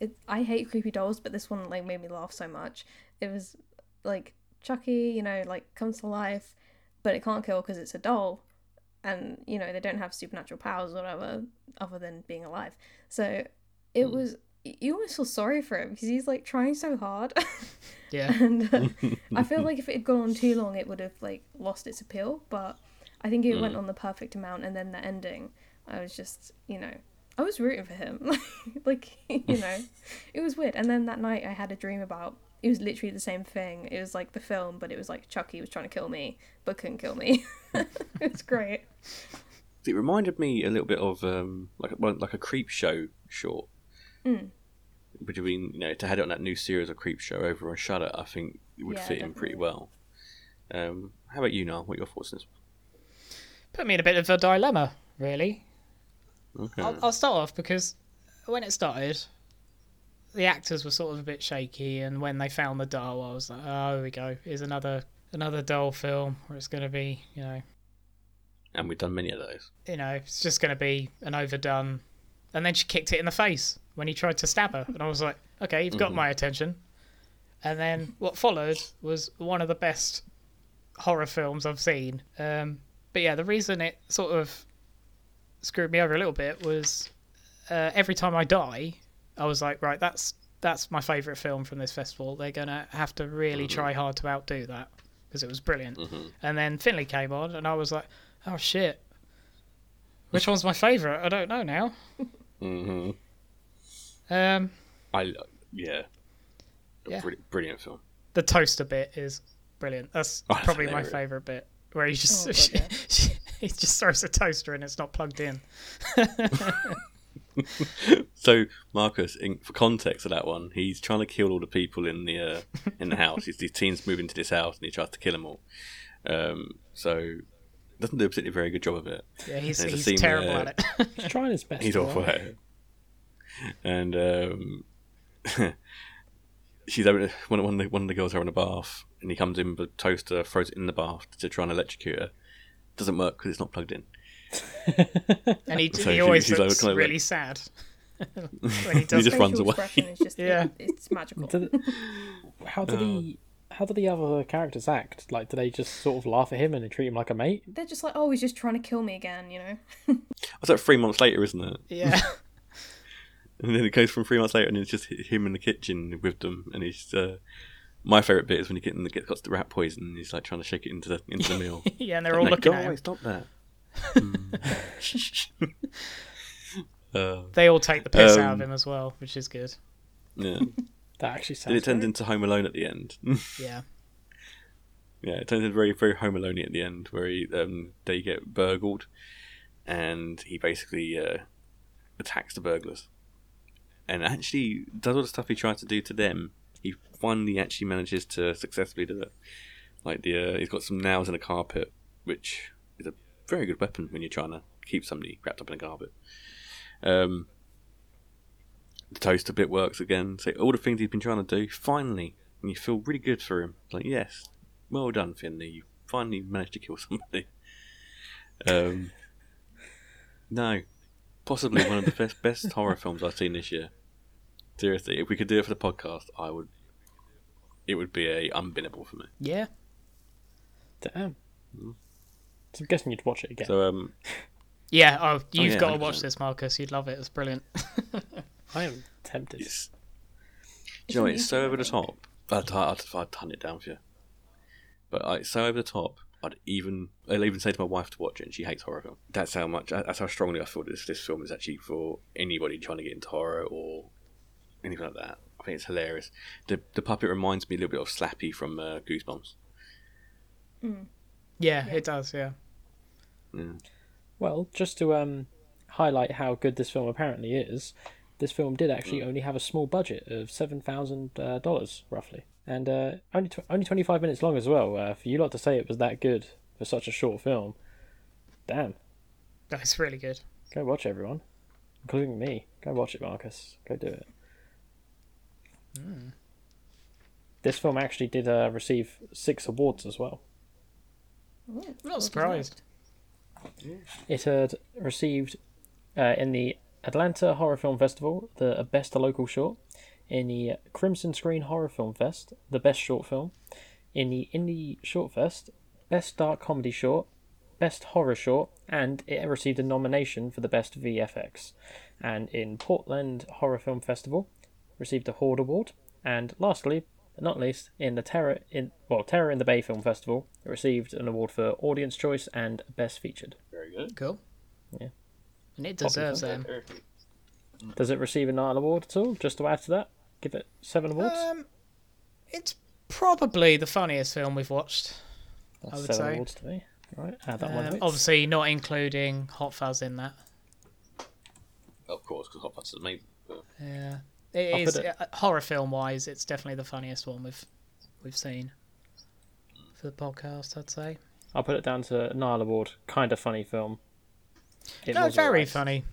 Speaker 8: it, I hate creepy dolls, but this one like made me laugh so much. It was like Chucky, you know, like comes to life, but it can't kill because it's a doll, and you know they don't have supernatural powers or whatever other than being alive. So it was. You almost feel sorry for him because he's like trying so hard.
Speaker 9: Yeah.
Speaker 8: and uh, I feel like if it had gone on too long, it would have like lost its appeal. But I think it went on the perfect amount, and then the ending, I was just, you know, I was rooting for him. like, you know, it was weird. And then that night, I had a dream about. It was literally the same thing. It was like the film, but it was like Chucky was trying to kill me, but couldn't kill me. it was great.
Speaker 6: It reminded me a little bit of um, like well, like a Creepshow short. Between you mean, you know to head on that new series of Creepshow over on Shudder, I think it would
Speaker 8: Yeah,
Speaker 6: fit in pretty well. Um, how about you, Noel? What are your thoughts on this?
Speaker 9: Put me in a bit of a dilemma, really.
Speaker 6: Okay.
Speaker 9: I'll, I'll start off because when it started, the actors were sort of a bit shaky, and when they found the doll, I was like, oh, here we go. Here's another another doll film where it's going to be, you know,
Speaker 6: And we've done many of those.
Speaker 9: you know, it's just going to be an overdone. And then she kicked it in the face when he tried to stab her, and I was like, okay, you've got my attention. And then what followed was one of the best horror films I've seen. Um, but yeah, the reason it sort of screwed me over a little bit was uh, every time I die, I was like, right, that's that's my favourite film from this festival. They're gonna have to really try hard to outdo that because it was brilliant. And then Finley came on, and I was like, oh shit, which one's my favourite? I don't know now.
Speaker 6: hmm
Speaker 9: Um,
Speaker 6: I yeah,
Speaker 9: Yeah.
Speaker 6: brilliant, brilliant film.
Speaker 9: the toaster bit is brilliant. That's
Speaker 6: Oh,
Speaker 9: probably my favourite bit where he just
Speaker 8: Oh, God, yeah.
Speaker 9: he just throws a toaster and it's not plugged in.
Speaker 6: So Marcus, in, for context of that one, he's trying to kill all the people in the uh, in the house. These, these teens move into this house and he tries to kill them all. Um, so doesn't do a particularly very good job of it.
Speaker 9: Yeah, he's he's terrible
Speaker 6: where-
Speaker 9: at it.
Speaker 7: He's trying his best.
Speaker 6: He's
Speaker 7: all
Speaker 6: awful
Speaker 7: right.
Speaker 6: at it. And um, she's having one, one, of the, one of the girls are having a bath, and he comes in with a toaster, throws it in the bath to try and electrocute her. Doesn't work because it's not plugged in.
Speaker 9: and he,
Speaker 6: So
Speaker 9: he
Speaker 6: she-
Speaker 9: always
Speaker 6: she's like,
Speaker 9: looks
Speaker 6: kind of like-
Speaker 9: really sad when he
Speaker 6: He
Speaker 9: does
Speaker 6: just runs away.
Speaker 8: expression is just
Speaker 9: Yeah.
Speaker 8: it's magical.
Speaker 7: Did, how did he? How did the other characters act? Like, do they just sort of laugh at him and treat him like a mate?
Speaker 8: They're just like, oh, he's just trying to kill me again, you know.
Speaker 6: What's that? Three months later, isn't it?
Speaker 9: Yeah,
Speaker 6: And then it goes from three months later, and it's just him in the kitchen with them. And he's uh, my favorite bit is when he get, get got the rat poison. and He's like trying to shake it into the into the meal.
Speaker 9: yeah, and they're all
Speaker 6: Like,
Speaker 9: looking at
Speaker 6: away,
Speaker 9: him.
Speaker 6: Stop that. uh,
Speaker 9: They all take the piss out of
Speaker 6: Um,
Speaker 9: him as well, which is good.
Speaker 6: yeah.
Speaker 7: That actually
Speaker 6: Then
Speaker 7: sounds.
Speaker 6: it turns into Home Alone at the end.
Speaker 9: Yeah,
Speaker 6: yeah, it turns into very very Home Alone at the end, where he, um, they get burgled, and he basically uh, attacks the burglars, and actually does all the stuff he tried to do to them. He finally actually manages to successfully do it. Like the uh, he's got some nails in a carpet, which is a very good weapon when you're trying to keep somebody wrapped up in a carpet. Um, the toaster bit works again. So all the things he's been trying to do, finally, and you feel really good for him. Like yes, well done, Finley. You finally managed to kill somebody. Um, no, possibly one of the best best horror films I've seen this year. Seriously, if we could do it for the podcast, I would. It would be a unbinnable for me.
Speaker 9: yeah.
Speaker 7: Damn. So I'm guessing you'd watch it again.
Speaker 6: So um,
Speaker 9: Yeah, oh, you've
Speaker 6: yeah,
Speaker 9: got to
Speaker 6: 100%.
Speaker 9: watch this, Marcus. You'd love it. It's brilliant.
Speaker 7: I am tempted.
Speaker 6: Yes. Do you know what, it's so over the top. I'd, I'd, I'd ton it down for you. But I, it's so over the top. I'd even I'll even say to my wife to watch it, and she hates horror film. That's how much. That's how strongly I feel this this film is actually for anybody trying to get into horror or anything like that. I think it's hilarious. The the puppet reminds me a little bit of Slappy from uh, Goosebumps.
Speaker 9: Yeah, it does. Yeah.
Speaker 7: Well, just to um, highlight how good this film apparently is, this film did actually only have a small budget of seven thousand uh, dollars roughly, and uh, only tw- only twenty five minutes long as well. Uh, for you lot to say it was that good for such a short film, damn!
Speaker 9: That's really good.
Speaker 7: Go watch everyone, including me. Go watch it, Marcus. Go do it. This film actually did uh, receive six awards as well.
Speaker 8: Ooh,
Speaker 9: Not surprised.
Speaker 7: It had received uh, in the Atlanta Horror Film Festival the Best Local Short, in the Crimson Screen Horror Film Fest the Best Short Film, in the Indie Short Fest Best Dark Comedy Short, Best Horror Short, and it received a nomination for the Best VFX. And in Portland Horror Film Festival, received a Horde Award, and lastly, but not least, in the Terror in well Terror in the Bay Film Festival, it received an award for Audience Choice and Best Featured.
Speaker 6: Very good.
Speaker 9: Cool.
Speaker 7: Yeah.
Speaker 9: And it deserves them.
Speaker 7: Does it receive a Nile Award at all? Just to add to that, give it seven awards.
Speaker 9: Um, it's probably the funniest film we've watched.
Speaker 7: That's
Speaker 9: I would
Speaker 7: seven
Speaker 9: say.
Speaker 7: awards to me. Right, add that one.
Speaker 9: Um,
Speaker 7: to
Speaker 9: obviously, not including Hot Fuzz in that.
Speaker 6: Of course, because Hot Fuzz is amazing. But
Speaker 9: Yeah, it
Speaker 7: I'll
Speaker 9: is
Speaker 7: it-
Speaker 9: uh, horror film wise. It's definitely the funniest one we've we've seen for the podcast. I'd say.
Speaker 7: I'll put it down to Nile Award. Kind of funny film. It
Speaker 9: no, very
Speaker 7: alright.
Speaker 9: funny.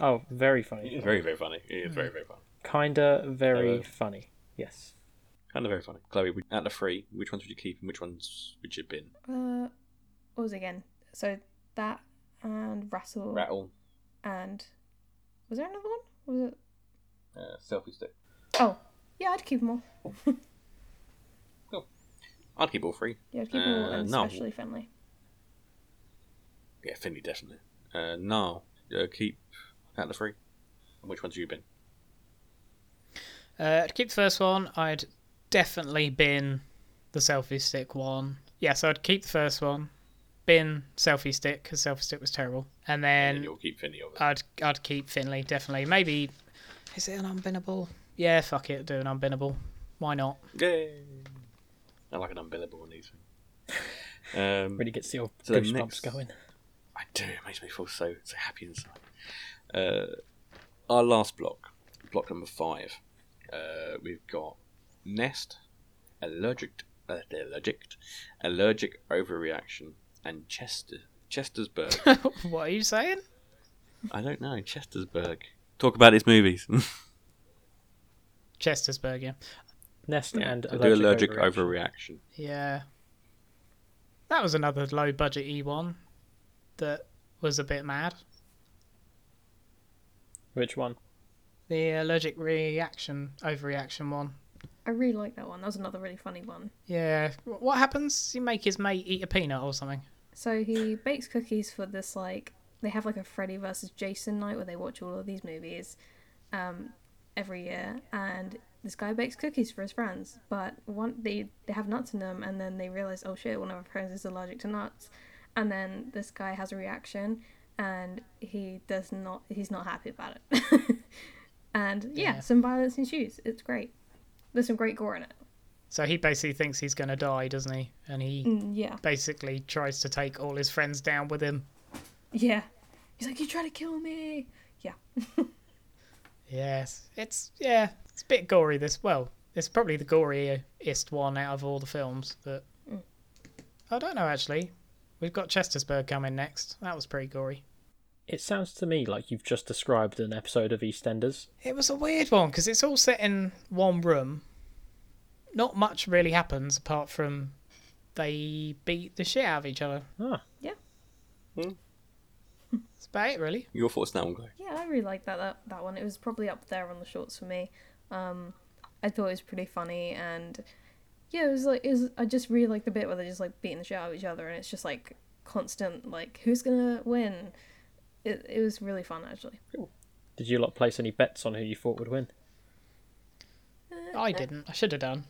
Speaker 7: Oh, very funny.
Speaker 6: It's very, very funny. It is very, very funny.
Speaker 7: Kinda very
Speaker 6: Uh,
Speaker 7: funny. Yes.
Speaker 6: Kind of very funny. Chloe, would- out of the three, which ones would you keep and which ones would you bin?
Speaker 8: Uh, what was it again? So that and Rattle
Speaker 6: Rattle,
Speaker 8: and was there another one? Was it?
Speaker 6: uh, selfie stick.
Speaker 8: Oh, yeah, I'd keep them all.
Speaker 6: I'd keep all three.
Speaker 8: Yeah, I'd keep them all,
Speaker 6: Uh,
Speaker 8: and
Speaker 6: no.
Speaker 8: especially Finley.
Speaker 6: Yeah, Finley definitely. Uh, no, uh, keep out of the three. And which ones have you been?
Speaker 9: Uh, to keep the first one, I'd definitely bin the selfie stick one. Yeah, so I'd keep the first one, bin selfie stick because selfie stick was terrible, and
Speaker 6: And then
Speaker 9: then
Speaker 6: you'll keep Finley, obviously.
Speaker 9: I'd I'd keep Finley definitely. Maybe is it an unbinnable? Yeah, fuck it, do an unbinnable. Why not?
Speaker 6: Yay! I like an unbinnable on these things. Um,
Speaker 7: Really gets your
Speaker 6: So the
Speaker 7: goosebumps
Speaker 6: next-
Speaker 7: going.
Speaker 6: I do. It makes me feel so so happy inside. Uh, our last block, block number five. Uh, we've got Nest, allergic, uh, allergic, allergic overreaction, and Chester, Chestersburg.
Speaker 9: what are you saying?
Speaker 6: I don't know Chestersburg. Talk about his movies.
Speaker 9: Chestersburg, yeah.
Speaker 7: Nest and
Speaker 6: I do allergic
Speaker 7: overreaction.
Speaker 6: overreaction.
Speaker 9: Yeah. That was another low budget E one that was a bit mad.
Speaker 7: Which one?
Speaker 9: The allergic reaction, overreaction one.
Speaker 8: I really like that one. That was another really funny one.
Speaker 9: Yeah. What happens? You make his mate eat a peanut or something.
Speaker 8: So he bakes cookies for this like they have like a Freddy versus Jason night where they watch all of these movies um, every year, and this guy bakes cookies for his friends, but one they they have nuts in them, and then they realize oh shit, one of our friends is allergic to nuts, and then this guy has a reaction, and he does not he's not happy about it, and yeah,
Speaker 9: Yeah.
Speaker 8: some violence ensues. It's great. There's some great gore in it.
Speaker 9: So he basically thinks he's going to die, doesn't he? And he
Speaker 8: Mm, yeah,
Speaker 9: basically tries to take all his friends down with him.
Speaker 8: yeah. He's like, you try to kill me. Yeah.
Speaker 9: Yes. It's, yeah, it's a bit gory this. Well, it's probably the goriest one out of all the films that. I don't know, actually. We've got Chestersburg coming next. That was pretty gory.
Speaker 7: It sounds to me like you've just described an episode of EastEnders.
Speaker 9: It was a weird one because it's all set in one room. Not much really happens apart from they beat the shit out of each other.
Speaker 7: Ah,
Speaker 9: That's about it, really.
Speaker 6: Your thoughts now, Chloe?
Speaker 8: Yeah, I really like that, that that one. It was probably up there on the shorts for me. Um, I thought it was pretty funny, and yeah, it was like it was. I just really like the bit where they're just like beating the shit out of each other, and it's just like constant like who's gonna win. It it was really fun actually.
Speaker 7: did you lot place any bets on who you thought would win?
Speaker 9: I didn't. I should have done.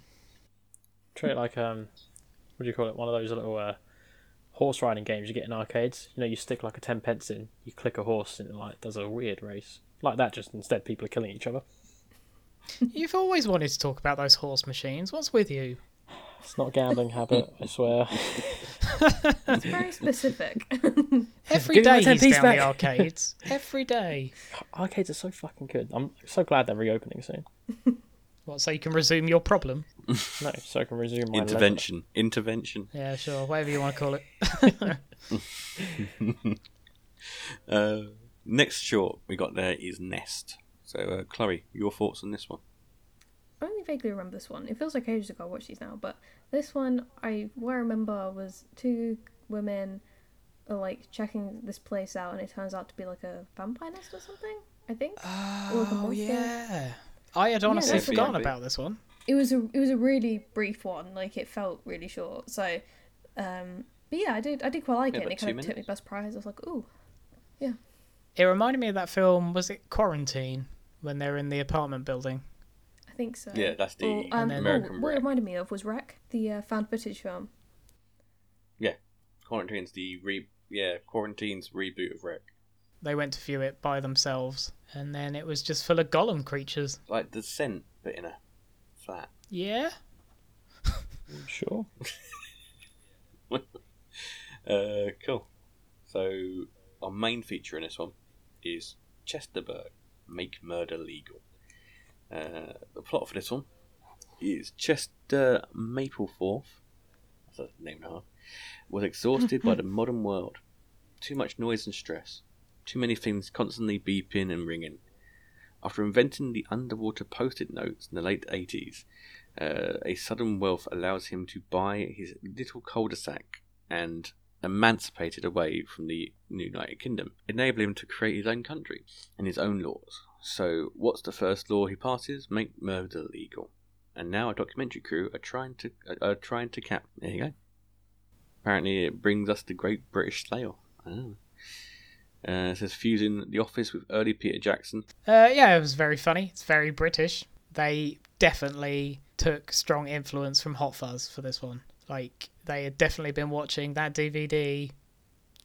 Speaker 7: Treat it like um, what do you call it? One of those little uh, horse riding games you get in arcades. You know, you stick like a ten pence in, you click a horse, and it like does a weird race like that. Just instead, people are killing each other.
Speaker 9: You've always wanted to talk about those horse machines. What's with you?
Speaker 7: It's not a gambling habit, I swear.
Speaker 8: It's very specific.
Speaker 9: Every
Speaker 7: Give
Speaker 9: day he's down
Speaker 7: back.
Speaker 9: the arcades. Every day.
Speaker 7: Arcades are so fucking good. I'm so glad they're reopening soon.
Speaker 9: What, so you can resume your problem?
Speaker 7: No, so I can resume my level.
Speaker 6: Intervention. Intervention.
Speaker 9: Yeah, sure. Whatever you want to call it.
Speaker 6: Uh, next short we got there is Nest. So, uh, Chloe, your thoughts on this one?
Speaker 8: I only vaguely remember this one. It feels like ages ago I watched these now, but this one I what I remember was two women are like checking this place out, and it turns out to be like a vampire nest or something. I think. Or like a
Speaker 9: Oh, yeah. I had honestly
Speaker 8: that's
Speaker 9: forgotten about this one.
Speaker 8: it was a it was a really brief one. Like it felt really short. So, um, but yeah, I did I did quite like
Speaker 6: Yeah,
Speaker 8: it. And it kind
Speaker 6: two
Speaker 8: of took me by surprise. I was like, ooh, Yeah.
Speaker 9: It reminded me of that film, was it Quarantine? When they're in the apartment building.
Speaker 8: I think so.
Speaker 6: Yeah, that's the
Speaker 8: Or, um,
Speaker 6: American
Speaker 8: oh, what it reminded me of was REC, the uh, found footage film.
Speaker 6: Yeah, Quarantine's the re yeah Quarantine's reboot of REC.
Speaker 9: They went to view it by themselves, and then it was just full of golem creatures.
Speaker 6: Like The Descent, but in a flat.
Speaker 9: Yeah?
Speaker 7: Sure.
Speaker 6: Uh, cool. So our main feature in this one is Chesterburg make murder legal. Uh, the plot for this one is Chester Mapleforth, that's a name and a half, was exhausted by the modern world. Too much noise and stress. Too many things constantly beeping and ringing. After inventing the underwater post-it notes in the late 80s, uh, a sudden wealth allows him to buy his little cul-de-sac and emancipated away from the United Kingdom, enabling him to create his own country and his own laws. So, what's the first law he passes? Make murder legal. And now a documentary crew are trying to are trying to cap. There you go. Apparently, it brings us the Great British Sale. Oh. Uh, it says fusing The Office with early Peter Jackson.
Speaker 9: Uh, yeah, it was very funny. It's very British. They definitely took strong influence from Hot Fuzz for this one. Like they had definitely been watching that DVD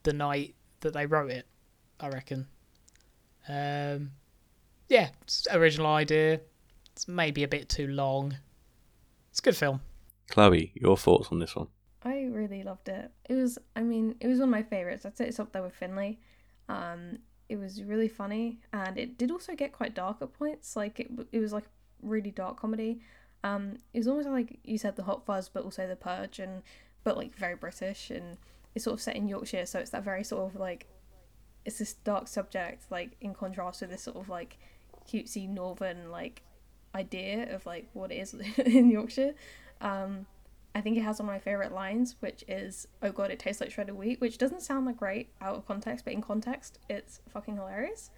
Speaker 9: the night that they wrote it. I reckon. Um, yeah, it's original idea. It's maybe a bit too long. It's a good film.
Speaker 6: Chloe, your thoughts on this one?
Speaker 8: I really loved it. It was, I mean, it was one of my favorites. I'd say it's up there with Finley. Um, it was really funny, and it did also get quite dark at points. Like it, it was like really dark comedy. Um, it was almost like you said the Hot Fuzz, but also the Purge, and but like very British, and it's sort of set in Yorkshire, so it's that very sort of like it's this dark subject, like in contrast with this sort of like cutesy northern like idea of like what it is in Yorkshire. Um, I think it has one of my favorite lines, which is "Oh God, it tastes like shredded wheat," which doesn't sound like great out of context, but in context, it's fucking hilarious.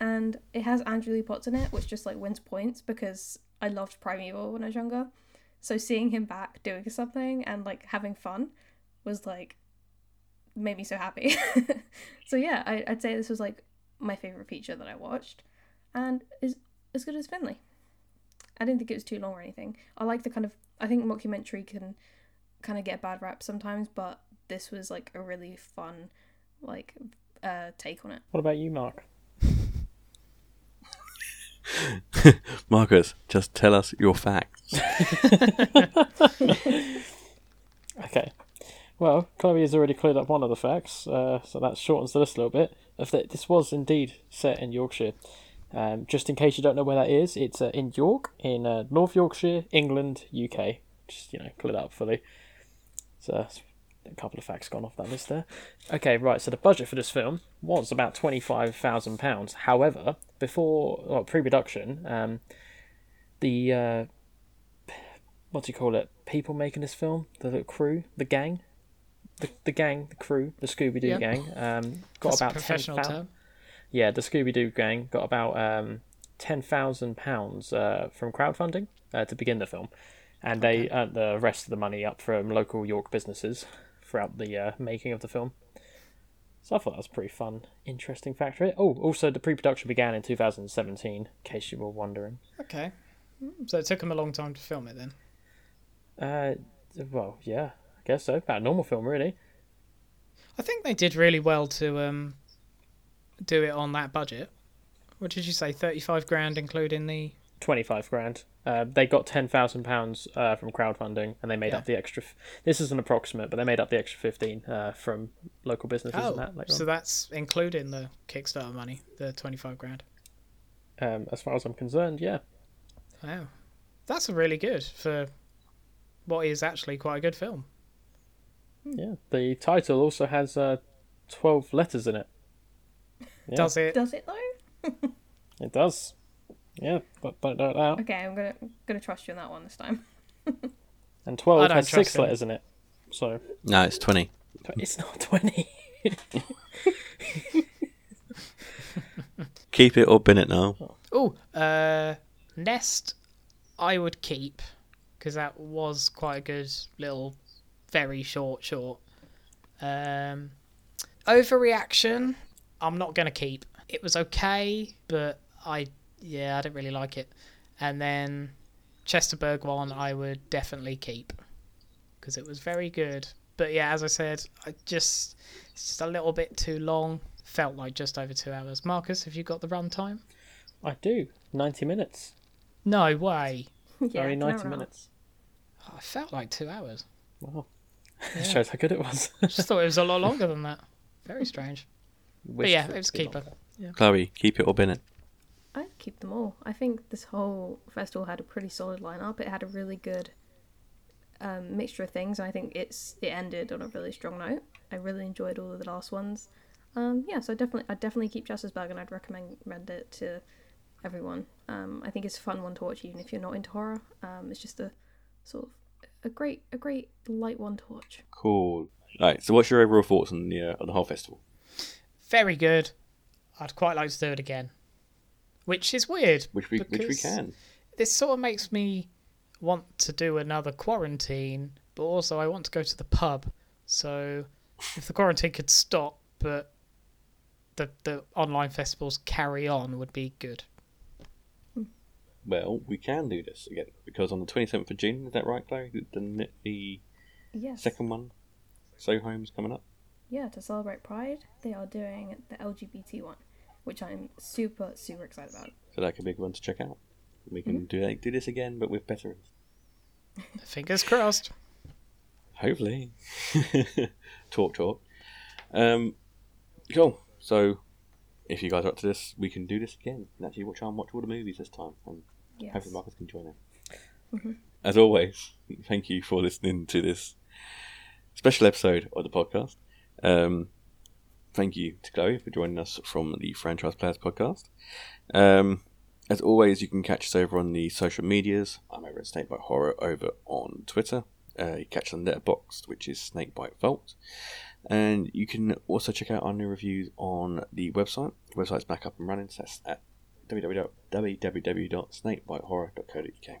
Speaker 8: And it has Andrew Lee Potts in it, which just like wins points because I loved Primeval when I was younger. So seeing him back doing something and like having fun was like made me so happy. so yeah, I, I'd say this was like my favorite feature that I watched, and is as good as Finley. I didn't think it was too long or anything. I like the kind of I think mockumentary can kind of get a bad rap sometimes, but this was like a really fun like uh take on it.
Speaker 7: What about you, Mark?
Speaker 6: Marcus, just tell us your facts.
Speaker 7: Okay. Well, Chloe has already cleared up one of the facts, uh, so that shortens the list a little bit. Of that, this was indeed set in Yorkshire. Um, just in case you don't know where that is, it's uh, in York, in uh, North Yorkshire, England, UK. Just you know, clear that up fully. So a couple of facts gone off that list there. Okay, right. So the budget for this film was about twenty five thousand pounds. However, before well, pre-production, um, the uh, what do you call it? People making this film, the, the crew, the gang, the the gang, the crew, the Scooby Doo
Speaker 9: Yeah.
Speaker 7: gang, um, got
Speaker 9: That's
Speaker 7: about 10,000
Speaker 9: term.
Speaker 7: Yeah, the Scooby Doo gang got about um, ten thousand pounds uh, from crowdfunding uh, to begin the film, and they earned the rest of the money up from local York businesses throughout the uh, making of the film. So I thought that was a pretty fun, interesting fact. it. Oh, also the pre-production began in 2017, in case you were wondering.
Speaker 9: Okay. So it took them a long time to film it then.
Speaker 7: Uh, well, yeah, I guess so. About a normal film, really.
Speaker 9: I think they did really well to um do it on that budget. What did you say? Thirty-five grand, including the.
Speaker 7: 25 grand. Uh, they got ten thousand pounds uh, from crowdfunding, and they made
Speaker 9: Yeah.
Speaker 7: up the extra. F- this is an approximate, but they made up the extra fifteen uh, from local businesses
Speaker 9: Oh,
Speaker 7: and that.
Speaker 9: So that's including the Kickstarter money, the twenty-five grand.
Speaker 7: Um, as far as I'm concerned, yeah.
Speaker 9: Wow, that's really good for what is actually quite a good film.
Speaker 7: Yeah. The title also has uh, twelve letters in it. Yeah,
Speaker 9: Does it?
Speaker 8: Does it though?
Speaker 7: It does. Yeah, but but not out.
Speaker 8: Okay, I'm gonna gonna trust you on that one this time.
Speaker 7: And twelve
Speaker 9: don't
Speaker 7: has six
Speaker 9: him.
Speaker 7: letters in it. So
Speaker 6: no, it's 20.
Speaker 7: it's not twenty.
Speaker 6: Keep it or bin it now.
Speaker 9: Oh, uh, Nest, I would keep because that was quite a good little, very short short. Um, overreaction, I'm not gonna keep. It was okay, but I yeah, I didn't really like it. And then Chesterberg one, I would definitely keep because it was very good. But yeah, as I said, I just it's just a little bit too long. Felt like just over two hours. Marcus, have you got the runtime?
Speaker 7: I do. Ninety minutes.
Speaker 9: No way.
Speaker 8: yeah,
Speaker 7: Only
Speaker 8: it's an hour
Speaker 7: ninety
Speaker 8: and a half.
Speaker 7: minutes.
Speaker 9: Oh, it felt like two hours.
Speaker 7: Wow. Shows how good it was.
Speaker 9: I just thought it was a lot longer than that. Very strange. But yeah, it was a keeper.
Speaker 6: Chloe, keep it or bin it.
Speaker 8: I'd keep them all. I think this whole festival had a pretty solid lineup. It had a really good um, mixture of things, and I think it's it ended on a really strong note. I really enjoyed all of the last ones. Um, yeah, so definitely, I'd definitely keep Chestersburg, and I'd recommend it to everyone. Um, I think it's a fun one to watch, even if you're not into horror. Um, it's just a sort of a great, a great light one to watch.
Speaker 6: Cool. Right. So, what's your overall thoughts on the uh, on the whole festival?
Speaker 9: Very good. I'd quite like to do it again, which is weird.
Speaker 6: Which we which we can.
Speaker 9: This sort of makes me want to do another quarantine, but also I want to go to the pub. So, if the quarantine could stop, but the the online festivals carry on, would be good.
Speaker 6: Well, we can do this again because on the twenty seventh of June, is that right, Chloe? The, the, the
Speaker 8: Yes.
Speaker 6: second one, So Home's coming up.
Speaker 8: Yeah, to celebrate Pride, they are doing the LGBT one, which I'm super, super excited about.
Speaker 6: So that could be a good one to check out. We can do that, do this again, but with veterans.
Speaker 9: Fingers crossed.
Speaker 6: Hopefully. talk, talk. Um, cool. So, if you guys are up to this, we can do this again. And actually watch and watch all the movies this time, and
Speaker 8: Yes.
Speaker 6: hopefully Marcus can join in.
Speaker 8: Mhm.
Speaker 6: As always, thank you for listening to this special episode of the podcast. Um, thank you to Chloe for joining us from the Franchise Players podcast. Um, as always, you can catch us over on the social medias. I'm over at Snakebite Horror over on Twitter. Uh, you catch on Letterboxd, which is Snakebite Vault. And you can also check out our new reviews on the website. The website's back up and running, so that's at www.snakebitehorror.co.uk.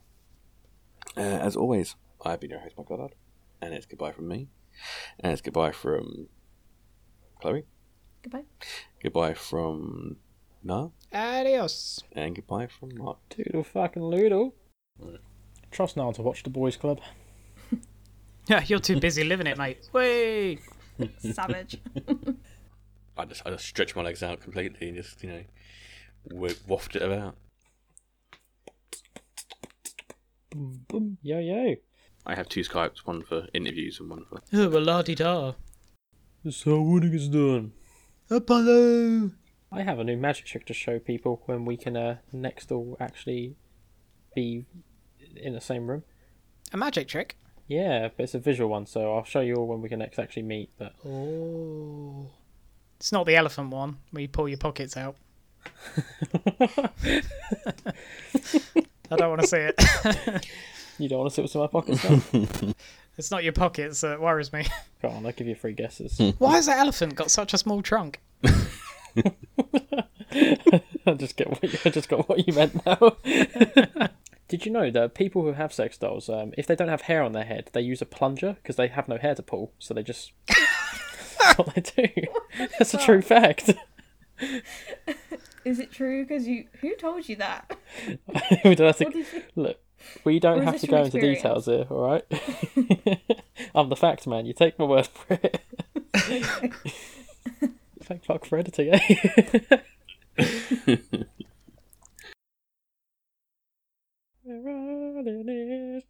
Speaker 6: Uh, as always, I've been your host, Mike Goddard, and it's goodbye from me. And it's goodbye from Chloe.
Speaker 8: Goodbye.
Speaker 6: Goodbye from Na.
Speaker 9: Adios.
Speaker 6: And goodbye from Mark.
Speaker 7: Doodle fucking Loodle. Trust now to watch the boys' club.
Speaker 9: Yeah, you're too busy living it, mate. Way.
Speaker 8: Savage.
Speaker 6: I just I just stretch my legs out completely and just you know w- waft it about.
Speaker 7: Boom, boom, yo yo.
Speaker 6: I have two Skypes, one for interviews and one for.
Speaker 9: Oh, well, la di da.
Speaker 7: That's how winning is done.
Speaker 9: Apollo.
Speaker 7: I have a new magic trick to show people when we can uh, next all actually be in the same room.
Speaker 9: A magic trick.
Speaker 7: Yeah, but it's a visual one, so I'll show you all when we can next actually meet. But
Speaker 9: Oh. It's not the elephant one where you pull your pockets out. I don't want to see it.
Speaker 7: you don't want to see what's in my pockets now?
Speaker 9: it's not your pockets that worries me.
Speaker 7: Go on, I'll give you three guesses.
Speaker 9: Why has that elephant got such a small trunk?
Speaker 7: I just get what you, I just got what you meant now. Did you know that people who have sex dolls, um, if they don't have hair on their head, they use a plunger because they have no hair to pull, so they just that's what they do. That's a true fact.
Speaker 8: Is it true? Because you, who told you that?
Speaker 7: we don't have to
Speaker 8: What did you-
Speaker 7: look. We don't have to go into details here, all right? I'm the fact man. You take my word for it. Thank fuck for editing, eh? We're running